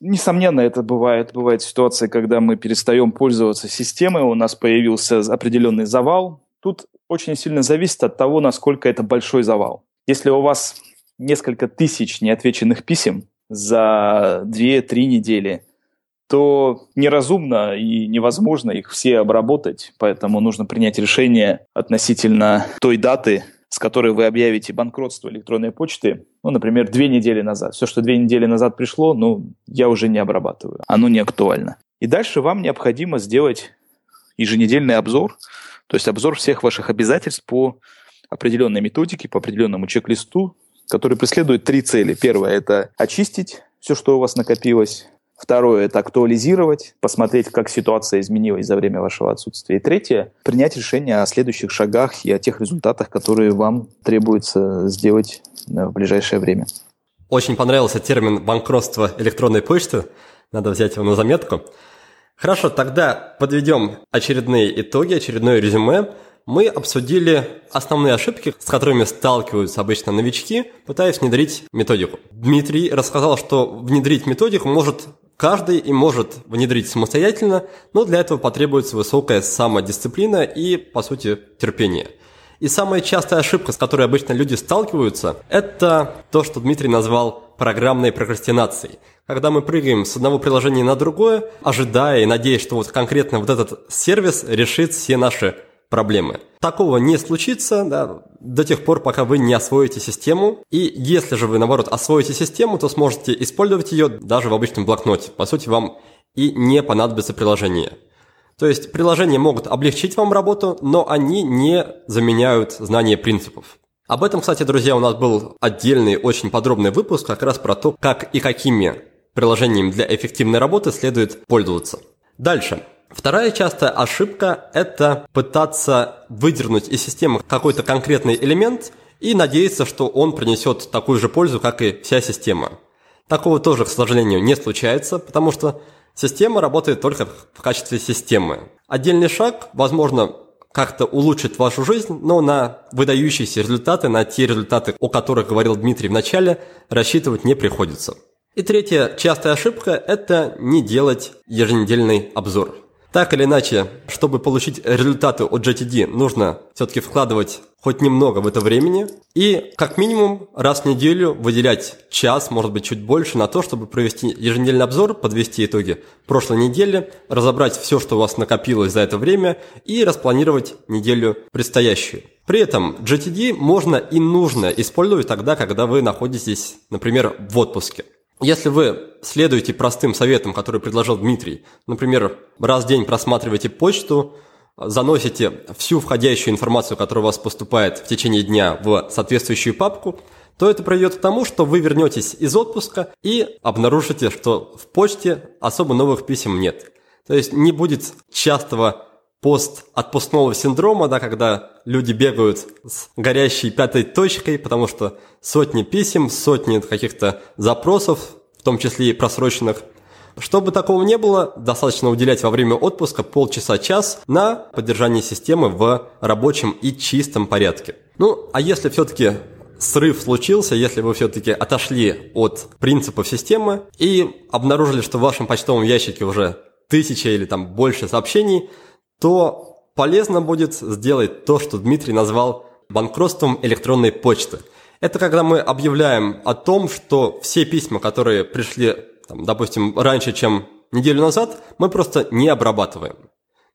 Несомненно, это бывает. Бывает ситуация, когда мы перестаем пользоваться системой, у нас появился определенный завал. Тут очень сильно зависит от того, насколько это большой завал. Если у вас несколько тысяч неотвеченных писем за 2-3 недели, то неразумно и невозможно их все обработать, поэтому нужно принять решение относительно той даты, с которой вы объявите банкротство электронной почты, ну, например, две недели назад. Все, что две недели назад пришло, ну, я уже не обрабатываю. Оно не актуально. И дальше вам необходимо сделать еженедельный обзор, то есть обзор всех ваших обязательств по определенной методике, по определенному чек-листу, который преследует три цели. Первое – это очистить все, что у вас накопилось. Второе – это актуализировать, посмотреть, как ситуация изменилась за время вашего отсутствия. И третье – принять решение о следующих шагах и о тех результатах, которые вам требуется сделать э, в ближайшее время. Очень понравился термин «банкротство электронной почты». Надо взять его на заметку. Хорошо, тогда подведем очередные итоги, очередное резюме – мы обсудили основные ошибки, с которыми сталкиваются обычно новички, пытаясь внедрить методику. Дмитрий рассказал, что внедрить методику может каждый и может внедрить самостоятельно, но для этого потребуется высокая самодисциплина и, по сути, терпение. И самая частая ошибка, с которой обычно люди сталкиваются, это то, что Дмитрий назвал программной прокрастинацией. Когда мы прыгаем с одного приложения на другое, ожидая и надеясь, что вот конкретно вот этот сервис решит все наши проблемы. Такого не случится да, до тех пор, пока вы не освоите систему. И если же вы, наоборот, освоите систему, то сможете использовать ее даже в обычном блокноте. По сути, вам и не понадобится приложение. То есть приложения могут облегчить вам работу, но они не заменяют знание принципов. Об этом, кстати, друзья, у нас был отдельный, очень подробный выпуск как раз про то, как и какими приложениями для эффективной работы следует пользоваться. Дальше. Вторая частая ошибка – это пытаться выдернуть из системы какой-то конкретный элемент и надеяться, что он принесет такую же пользу, как и вся система. Такого тоже, к сожалению, не случается, потому что система работает только в качестве системы. Отдельный шаг, возможно, как-то улучшит вашу жизнь, но на выдающиеся результаты, на те результаты, о которых говорил Дмитрий в начале, рассчитывать не приходится. И третья частая ошибка – это не делать еженедельный обзор. Так или иначе, чтобы получить результаты от GTD, нужно все-таки вкладывать хоть немного в это времени и как минимум раз в неделю выделять час, может быть чуть больше, на то, чтобы провести еженедельный обзор, подвести итоги прошлой недели, разобрать все, что у вас накопилось за это время и распланировать неделю предстоящую. При этом GTD можно и нужно использовать тогда, когда вы находитесь, например, в отпуске. Если вы следуете простым советам, которые предложил Дмитрий, например, раз в день просматриваете почту, заносите всю входящую информацию, которая у вас поступает в течение дня в соответствующую папку, то это приведет к тому, что вы вернетесь из отпуска и обнаружите, что в почте особо новых писем нет. То есть не будет частого пост отпускного синдрома, да, когда люди бегают с горящей пятой точкой, потому что сотни писем, сотни каких-то запросов, в том числе и просроченных. Чтобы такого не было, достаточно уделять во время отпуска полчаса-час на поддержание системы в рабочем и чистом порядке. Ну, а если все-таки срыв случился, если вы все-таки отошли от принципов системы и обнаружили, что в вашем почтовом ящике уже тысяча или там больше сообщений, то полезно будет сделать то, что Дмитрий назвал банкротством электронной почты. Это когда мы объявляем о том, что все письма, которые пришли, там, допустим, раньше, чем неделю назад, мы просто не обрабатываем.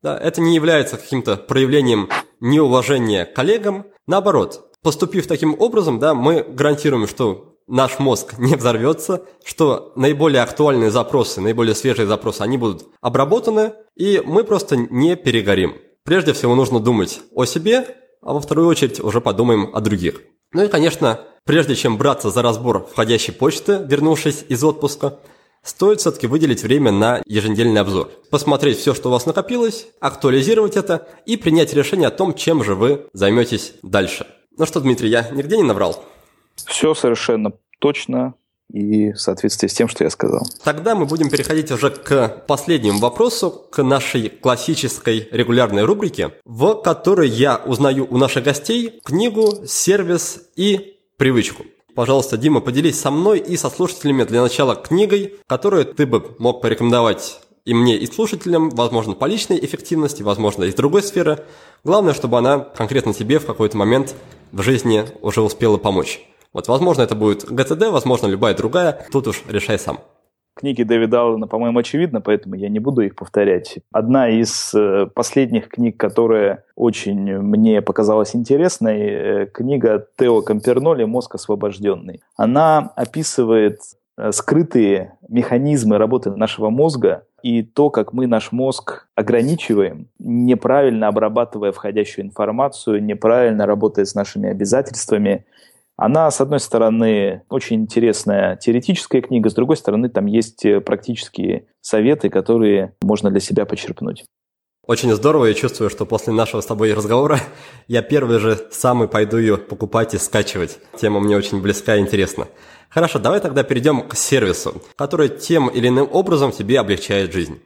Да, это не является каким-то проявлением неуважения коллегам. Наоборот, Поступив таким образом, да, мы гарантируем, что наш мозг не взорвется, что наиболее актуальные запросы, наиболее свежие запросы, они будут обработаны, и мы просто не перегорим. Прежде всего нужно думать о себе, а во вторую очередь уже подумаем о других. Ну и, конечно, прежде чем браться за разбор входящей почты, вернувшись из отпуска, стоит все-таки выделить время на еженедельный обзор. Посмотреть все, что у вас накопилось, актуализировать это и принять решение о том, чем же вы займетесь дальше. Ну что, Дмитрий, я нигде не наврал? Все совершенно точно и в соответствии с тем, что я сказал. Тогда мы будем переходить уже к последнему вопросу, к нашей классической регулярной рубрике, в которой я узнаю у наших гостей книгу, сервис и привычку. Пожалуйста, Дима, поделись со мной и со слушателями для начала книгой, которую ты бы мог порекомендовать и мне, и слушателям, возможно, по личной эффективности, возможно, из другой сферы. Главное, чтобы она конкретно тебе в какой-то момент в жизни уже успела помочь. Вот, возможно, это будет ГТД, возможно, любая другая. Тут уж решай сам. Книги Дэвида Аллена, по-моему, очевидно, поэтому я не буду их повторять. Одна из э, последних книг, которая очень мне показалась интересной, э, книга Тео Камперноли «Мозг освобожденный». Она описывает э, скрытые механизмы работы нашего мозга и то, как мы наш мозг ограничиваем, неправильно обрабатывая входящую информацию, неправильно работая с нашими обязательствами. Она, с одной стороны, очень интересная теоретическая книга, с другой стороны, там есть практические советы, которые можно для себя почерпнуть. Очень здорово, я чувствую, что после нашего с тобой разговора я первый же самый пойду ее покупать и скачивать. Тема мне очень близка и интересна. Хорошо, давай тогда перейдем к сервису, который тем или иным образом тебе облегчает жизнь.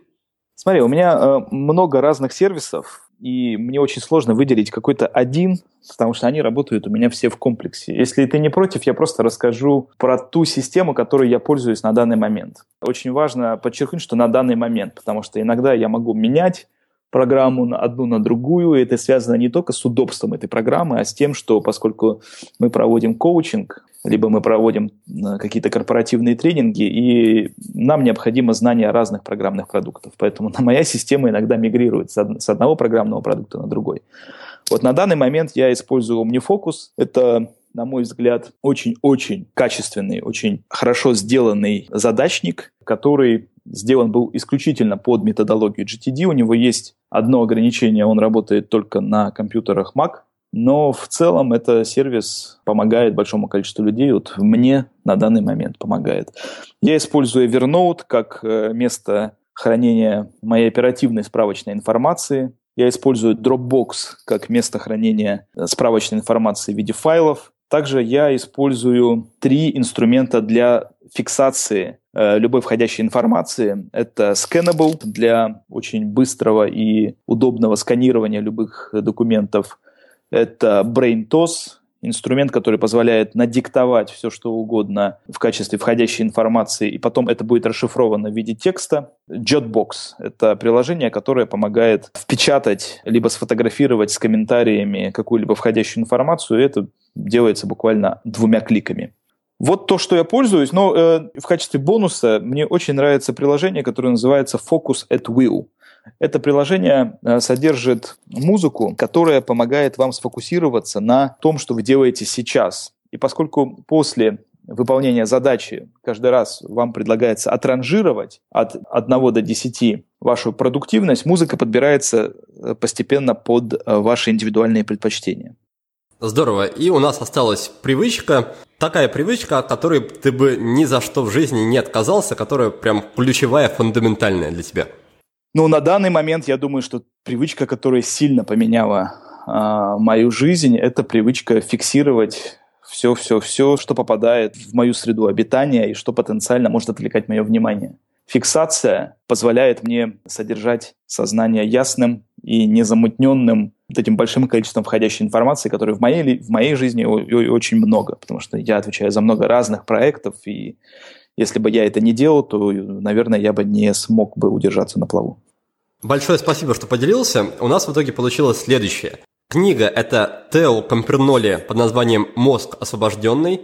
Смотри, у меня э, много разных сервисов, и мне очень сложно выделить какой-то один, потому что они работают у меня все в комплексе. Если ты не против, я просто расскажу про ту систему, которой я пользуюсь на данный момент. Очень важно подчеркнуть, что на данный момент, потому что иногда я могу менять программу на одну на другую. И это связано не только с удобством этой программы, а с тем, что поскольку мы проводим коучинг, либо мы проводим э, какие-то корпоративные тренинги, и нам необходимо знание разных программных продуктов. Поэтому моя система иногда мигрирует с одного программного продукта на другой. Вот на данный момент я использую OmniFocus. Это на мой взгляд, очень-очень качественный, очень хорошо сделанный задачник, который сделан был исключительно под методологию GTD. У него есть одно ограничение, он работает только на компьютерах Mac, но в целом это сервис помогает большому количеству людей. Вот мне на данный момент помогает. Я использую Evernote как э, место хранения моей оперативной справочной информации. Я использую Dropbox как место хранения э, справочной информации в виде файлов. Также я использую три инструмента для фиксации э, любой входящей информации. Это Scannable для очень быстрого и удобного сканирования любых документов. Это BrainTOS, инструмент, который позволяет надиктовать все, что угодно в качестве входящей информации, и потом это будет расшифровано в виде текста. Jotbox — это приложение, которое помогает впечатать либо сфотографировать с комментариями какую-либо входящую информацию, и это делается буквально двумя кликами. Вот то, что я пользуюсь, но э, в качестве бонуса мне очень нравится приложение, которое называется Focus at Will. Это приложение э, содержит музыку, которая помогает вам сфокусироваться на том, что вы делаете сейчас. И поскольку после выполнения задачи каждый раз вам предлагается отранжировать от 1 до 10 вашу продуктивность, музыка подбирается э, постепенно под э, ваши индивидуальные предпочтения. Здорово. И у нас осталась привычка, такая привычка, от которой ты бы ни за что в жизни не отказался, которая прям ключевая, фундаментальная для тебя. Ну, на данный момент я думаю, что привычка, которая сильно поменяла э, мою жизнь, это привычка фиксировать все-все-все, что попадает в мою среду обитания и что потенциально может отвлекать мое внимание. Фиксация позволяет мне содержать сознание ясным и незамутненным вот этим большим количеством входящей информации, которой в моей, в моей жизни очень много, потому что я отвечаю за много разных проектов, и если бы я это не делал, то, наверное, я бы не смог бы удержаться на плаву. Большое спасибо, что поделился. У нас в итоге получилось следующее. Книга – это Тео Камперноли под названием «Мозг освобожденный».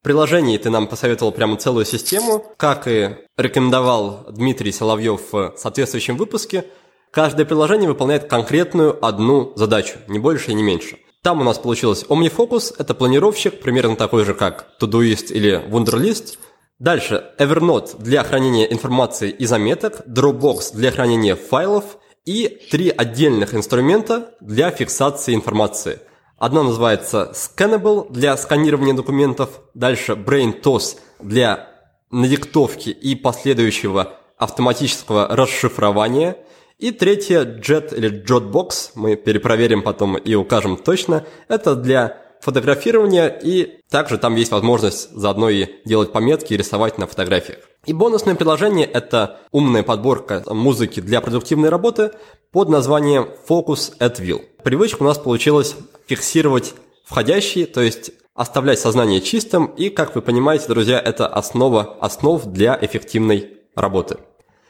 В приложении ты нам посоветовал прямо целую систему, как и рекомендовал Дмитрий Соловьев в соответствующем выпуске. Каждое приложение выполняет конкретную одну задачу, не больше и не меньше. Там у нас получилось OmniFocus – это планировщик, примерно такой же, как Todoist или Wunderlist. Дальше Evernote для хранения информации и заметок, Dropbox для хранения файлов – и три отдельных инструмента для фиксации информации. Одно называется Scannable для сканирования документов, дальше BrainTOS для надиктовки и последующего автоматического расшифрования, и третье Jet или Jotbox, мы перепроверим потом и укажем точно, это для фотографирования, и также там есть возможность заодно и делать пометки и рисовать на фотографиях. И бонусное приложение – это умная подборка музыки для продуктивной работы под названием Focus at Will. Привычка у нас получилась фиксировать входящие, то есть оставлять сознание чистым, и, как вы понимаете, друзья, это основа основ для эффективной работы.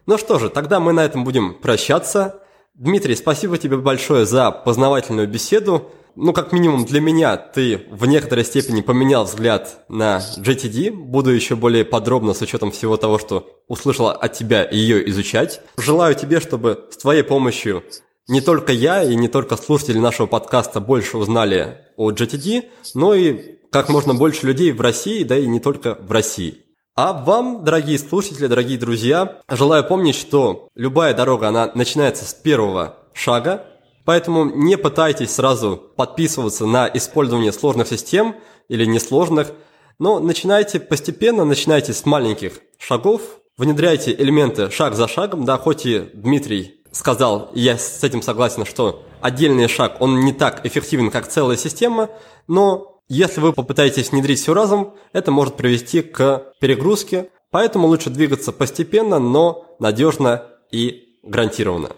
Ну что же, тогда мы на этом будем прощаться. Дмитрий, спасибо тебе большое за познавательную беседу ну, как минимум для меня, ты в некоторой степени поменял взгляд на GTD. Буду еще более подробно с учетом всего того, что услышала от тебя ее изучать. Желаю тебе, чтобы с твоей помощью не только я и не только слушатели нашего подкаста больше узнали о GTD, но и как можно больше людей в России, да и не только в России. А вам, дорогие слушатели, дорогие друзья, желаю помнить, что любая дорога, она начинается с первого шага, Поэтому не пытайтесь сразу подписываться на использование сложных систем или несложных, но начинайте постепенно, начинайте с маленьких шагов, внедряйте элементы шаг за шагом, да, хоть и Дмитрий сказал, и я с этим согласен, что отдельный шаг, он не так эффективен, как целая система, но если вы попытаетесь внедрить все разом, это может привести к перегрузке, поэтому лучше двигаться постепенно, но надежно и гарантированно.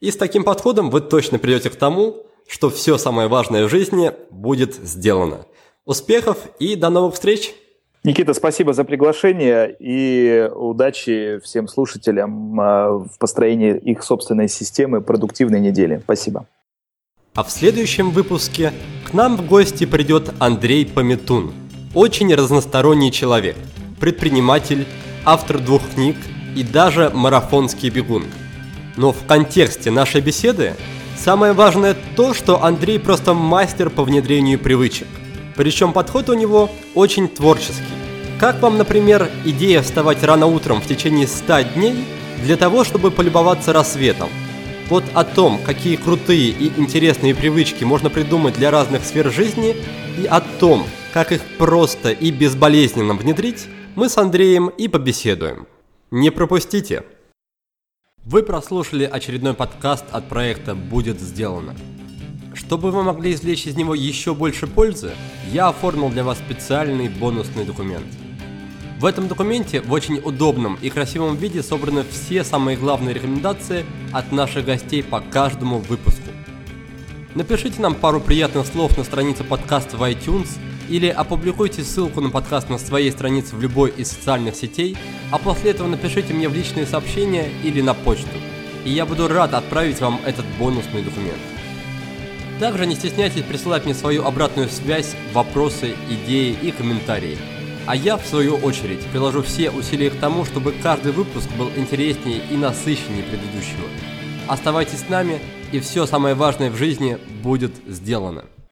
И с таким подходом вы точно придете к тому, что все самое важное в жизни будет сделано. Успехов и до новых встреч! Никита, спасибо за приглашение и удачи всем слушателям а, в построении их собственной системы продуктивной недели. Спасибо. А в следующем выпуске к нам в гости придет Андрей Пометун. Очень разносторонний человек, предприниматель, автор двух книг и даже марафонский бегун – но в контексте нашей беседы самое важное то, что Андрей просто мастер по внедрению привычек. Причем подход у него очень творческий. Как вам, например, идея вставать рано утром в течение 100 дней для того, чтобы полюбоваться рассветом? Вот о том, какие крутые и интересные привычки можно придумать для разных сфер жизни, и о том, как их просто и безболезненно внедрить, мы с Андреем и побеседуем. Не пропустите! Вы прослушали очередной подкаст от проекта «Будет сделано». Чтобы вы могли извлечь из него еще больше пользы, я оформил для вас специальный бонусный документ. В этом документе в очень удобном и красивом виде собраны все самые главные рекомендации от наших гостей по каждому выпуску. Напишите нам пару приятных слов на странице подкаста в iTunes – или опубликуйте ссылку на подкаст на своей странице в любой из социальных сетей, а после этого напишите мне в личные сообщения или на почту, и я буду рад отправить вам этот бонусный документ. Также не стесняйтесь присылать мне свою обратную связь, вопросы, идеи и комментарии. А я, в свою очередь, приложу все усилия к тому, чтобы каждый выпуск был интереснее и насыщеннее предыдущего. Оставайтесь с нами, и все самое важное в жизни будет сделано.